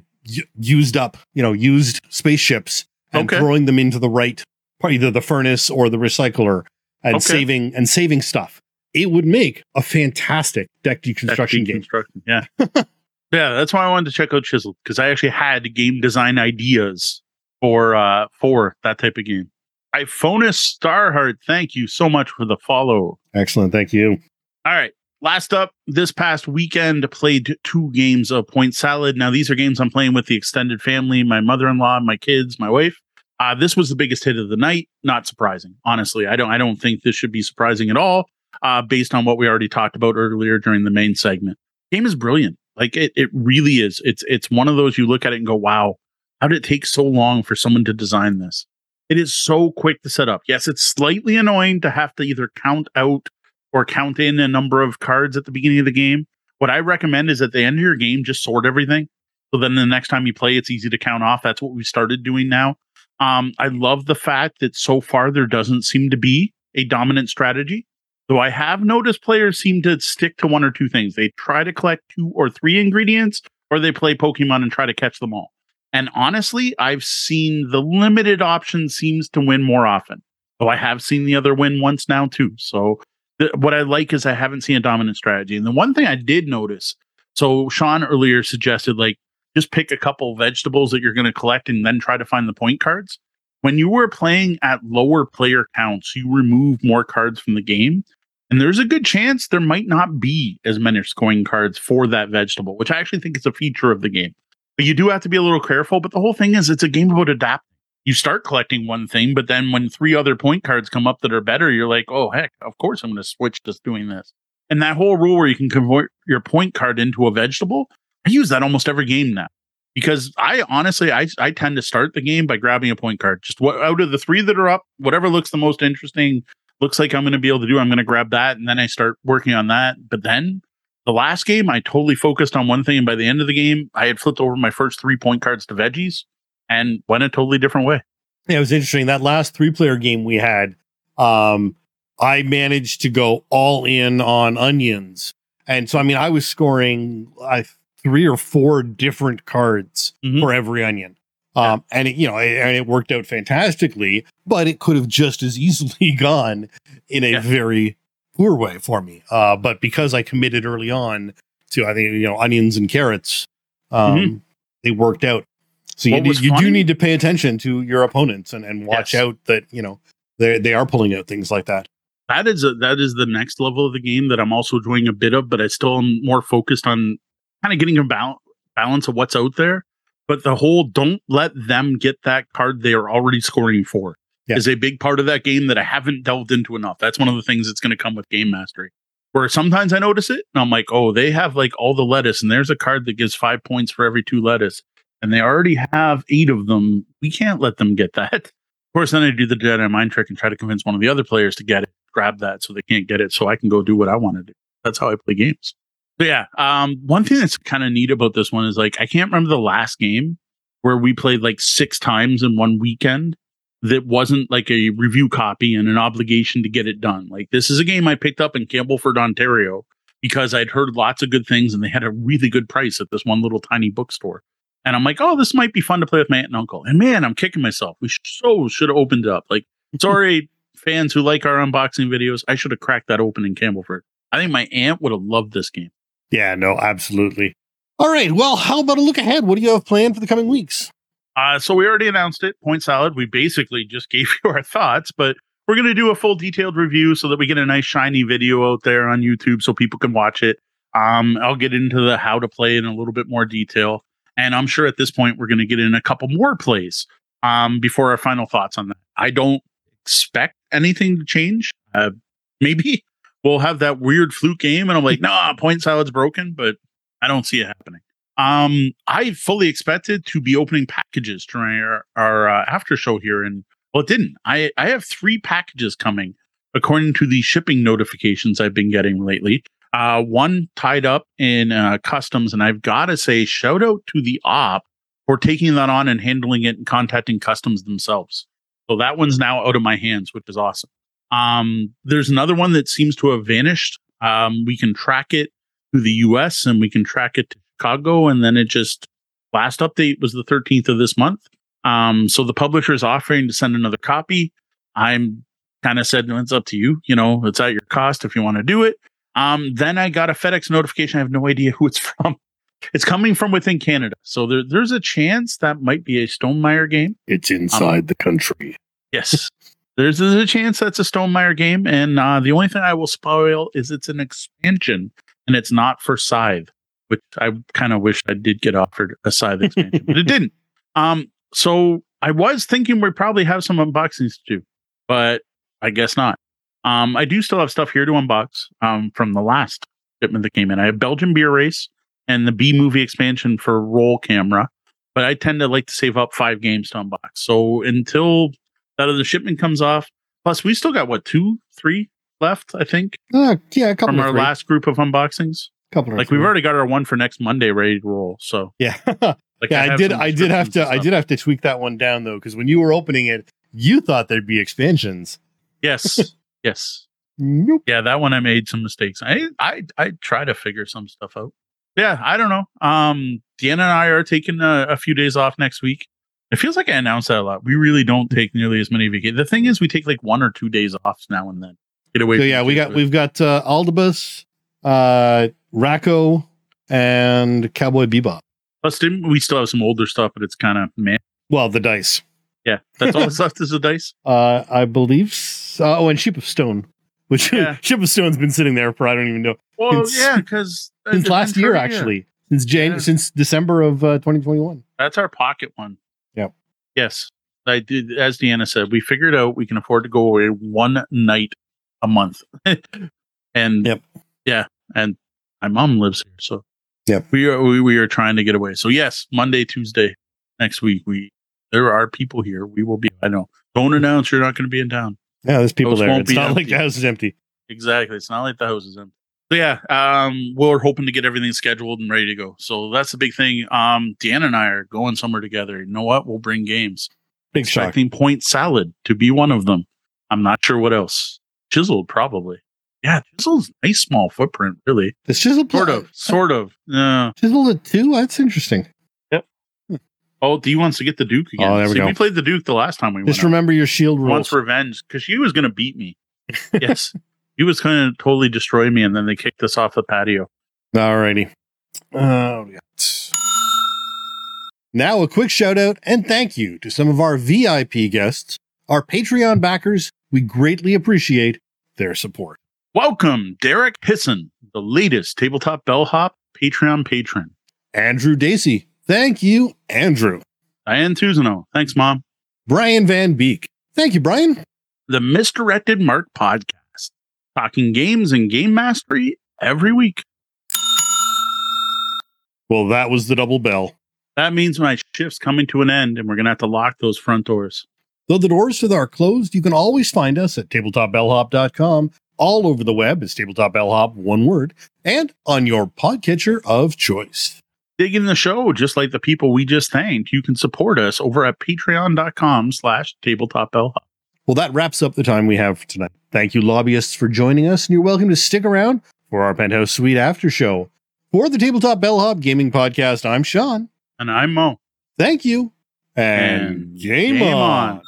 used up, you know, used spaceships and Okay. throwing them into the right, either the furnace or the recycler, and Okay. saving and saving stuff. It would make a fantastic deck That deconstruction game. Yeah. [laughs] yeah, that's why I wanted to check out Chisel because I actually had game design ideas for uh for that type of game. Iphonus Starheart, thank you so much for the follow. Excellent, thank you. All right. Last up, this past weekend, played two games of Point Salad. Now, these are games I'm playing with the extended family, my mother in law, my kids, my wife. Uh, this was the biggest hit of the night. Not surprising, honestly. I don't. I don't think this should be surprising at all, uh, based on what we already talked about earlier during the main segment. Game is brilliant. Like it, it really is. It's it's one of those you look at it and go, "Wow, how did it take so long for someone to design this?" It is so quick to set up. Yes, it's slightly annoying to have to either count out or count in a number of cards at the beginning of the game. What I recommend is at the end of your game, just sort everything. So then the next time you play, it's easy to count off. That's what we started doing now. Um, I love the fact that so far there doesn't seem to be a dominant strategy. Though I have noticed players seem to stick to one or two things. They try to collect two or three ingredients, or they play Pokemon and try to catch them all. And honestly, I've seen the limited option seems to win more often. Though I have seen the other win once now too. So th- what I like is I haven't seen a dominant strategy. And the one thing I did notice, so Sean earlier suggested like just pick a couple vegetables that you're going to collect and then try to find the point cards. When you were playing at lower player counts, you remove more cards from the game. And there's a good chance there might not be as many scoring cards for that vegetable, which I actually think is a feature of the game. But you do have to be a little careful. But the whole thing is it's a game about adapting. You start collecting one thing, but then when three other point cards come up that are better, you're like, oh, heck, of course I'm going to switch to doing this. And that whole rule where you can convert your point card into a vegetable, I use that almost every game now because I honestly I I tend to start the game by grabbing a point card. Just what out of the three that are up, whatever looks the most interesting, looks like I'm going to be able to do. I'm going to grab that, and then I start working on that. But then the last game, I totally focused on one thing, and by the end of the game, I had flipped over my first three point cards to veggies and went a totally different way. Yeah, it was interesting. That last three player game we had, um, I managed to go all in on onions. And so, I mean, I was scoring I three or four different cards Mhm. for every onion. Um, and it, you know, it, and it worked out fantastically, but it could have just as easily [laughs] gone in a Yeah. very poor way for me. Uh, but because I committed early on to, I think, you know, onions and carrots, um, they worked out. So you, Mm-hmm. Was you do need to pay attention to your opponents and, and watch Yes. out that, you know, they they are pulling out things like that. That is a, that is the next level of the game that I'm also enjoying a bit of, but I still am more focused on kind of getting a bal- balance of what's out there. But the whole don't let them get that card they are already scoring for Yeah. is a big part of that game that I haven't delved into enough. That's one of the things that's going to come with game mastery. Where sometimes I notice it and I'm like, oh, they have like all the lettuce, and there's a card that gives five points for every two lettuce, and they already have eight of them. We can't let them get that. Of course, then I do the Jedi mind trick and try to convince one of the other players to get it, grab that so they can't get it, so I can go do what I want to do. That's how I play games. But yeah, um, one thing that's kind of neat about this one is like I can't remember the last game where we played like six times in one weekend that wasn't like a review copy and an obligation to get it done. Like this is a game I picked up in Campbellford, Ontario, because I'd heard lots of good things and they had a really good price at this one little tiny bookstore. And I'm like, oh, this might be fun to play with my aunt and uncle. And man, I'm kicking myself. We so should have opened it up. Like, sorry, fans who like our unboxing videos, I should have cracked that open in Campbellford. I think my aunt would have loved this game. Yeah, no, absolutely. All right. Well, how about a look ahead? What do you have planned for the coming weeks? Uh, so we already announced it, Point Salad. We basically just [laughs] gave you our thoughts, but we're going to do a full detailed review so that we get a nice shiny video out there on YouTube so people can watch it. Um, I'll get into the how to play in a little bit more detail, and I'm sure at this point we're going to get in a couple more plays um, before our final thoughts on that. I don't expect anything to change. Uh, maybe we'll have that weird fluke game, and I'm like, nah, Point Salad's broken, but I don't see it happening. Um, I fully expected to be opening packages during our, our uh, after show here, and well, it didn't. I I have three packages coming according to the shipping notifications I've been getting lately. Uh, one tied up in uh, customs, and I've got to say, shout out to the op for taking that on and handling it and contacting customs themselves. So that one's now out of my hands, which is awesome. Um, there's another one that seems to have vanished. Um, we can track it to the US and we can track it to Chicago. And then it just last update was the 13th of this month. Um, so the publisher is offering to send another copy. I'm kind of said, it's up to you. You know, it's at your cost if you want to do it. Um, then I got a FedEx notification. I have no idea [laughs] who it's from. It's coming from within Canada. So there, there's a chance that might be a Stonemaier game. It's inside the country. Yes. [laughs] There's, a chance that's a Stonemaier game. And uh, the only thing I will spoil is it's an expansion and it's not for Scythe, which I kind of wish I did get offered a Scythe expansion, but it [laughs] didn't. Um, so I was thinking we probably have some unboxings to do, but I guess not. Um, I do still have stuff here to unbox um, from the last shipment that came in. I have Belgian Beer Race and the B movie expansion for Roll Camera, but I tend to like to save up five games to unbox. So until that other shipment comes off, plus we still got what two, three left, I think, Uh, yeah, a couple from of our three. last group of unboxings. couple of Like three. we've already got our one for next Monday ready to roll. So yeah. [laughs] like yeah, I have did. I did have to. and I did have to tweak that one down though, because when you were opening it, you thought there'd be expansions. Yes, [laughs] yes. Nope. Yeah, that one I made some mistakes. I I I try to figure some stuff out. yeah, I don't know. Um, Deanna and I are taking a, a, few days off next week. It feels like I announce that a lot. We really don't take nearly as many vacations. The thing is, we take like one or two days off now and then. Get away. So yeah, we got we've got uh, Aldabas, uh, Racco, and Cowboy Bebop. Plus, didn't we still have some older stuff, but it's kind of man. Well, the dice. Yeah, that's all that's [laughs] left is the dice. Uh, I believe. So. Oh, and Ship of Stone, which yeah. [laughs] Ship of Stone's been sitting there for I don't even know. Well, since, yeah, because since last year actually, since Jan, yeah. since December of uh, 2021. That's our pocket one. Yes, I did. As Deanna said, we figured out we can afford to go away one night a month, [laughs] and yep, yeah, and my mom lives here, so Yep. We are we, we are trying to get away. So yes, Monday, Tuesday next week, we there are people here. We will be I know. Don't announce you're not going to be in town. Yeah, there's people there. It's not empty. like the house is empty. Exactly. It's not like the house is empty. So yeah, um, we're hoping to get everything scheduled and ready to go. So that's the big thing. Um, Deanna and I are going somewhere together. You know what? We'll bring games. Big Expecting shock. Point Salad to be one of them. I'm not sure what else. Chiseled probably. Yeah, Chisel's nice small footprint, really. It's Chiseled sort of, sort of. Uh, Chiseled at two. That's interesting. Yep. Hmm. Oh, D wants to get the Duke again. Oh, there we See, go. We played the Duke the last time we just remember out. your shield rules. Wants revenge because she was going to beat me. [laughs] yes, he was going to totally destroy me, and then they kicked us off the patio. Alrighty. Oh, yeah. Now, a quick shout out and thank you to some of our VIP guests, our Patreon backers. We greatly appreciate their support. Welcome, Derek Hisson, the latest tabletop bellhop Patreon patron. Andrew Dacey. Thank you, Andrew. Diane Tousignant. Thanks, Mom. Brian Van Beek. Thank you, Brian. The Misdirected Mark podcast. Talking games and game mastery every week. Well, that was the double bell. That means my shift's coming to an end and we're going to have to lock those front doors. Though the doors to are closed, you can always find us at tabletopbellhop.com all over the web as Tabletop Bellhop, one word, and on your podcatcher of choice. Dig in the show, just like the people we just thanked. You can support us over at patreon.com slash tabletop bellhop. Well, that wraps up the time we have for tonight. Thank you, lobbyists, for joining us, and you're welcome to stick around for our Penthouse Suite after show. For the Tabletop Bellhop Gaming Podcast, I'm Sean. And I'm Mo. Thank you. And, and game, game, on.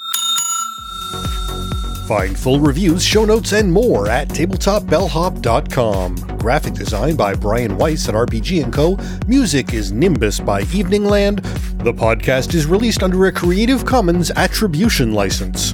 on. Find full reviews, show notes, and more at tabletopbellhop.com. Graphic design by Brian Weiss at RPG & Co. Music is Nimbus by Eveningland. The podcast is released under a Creative Commons Attribution license.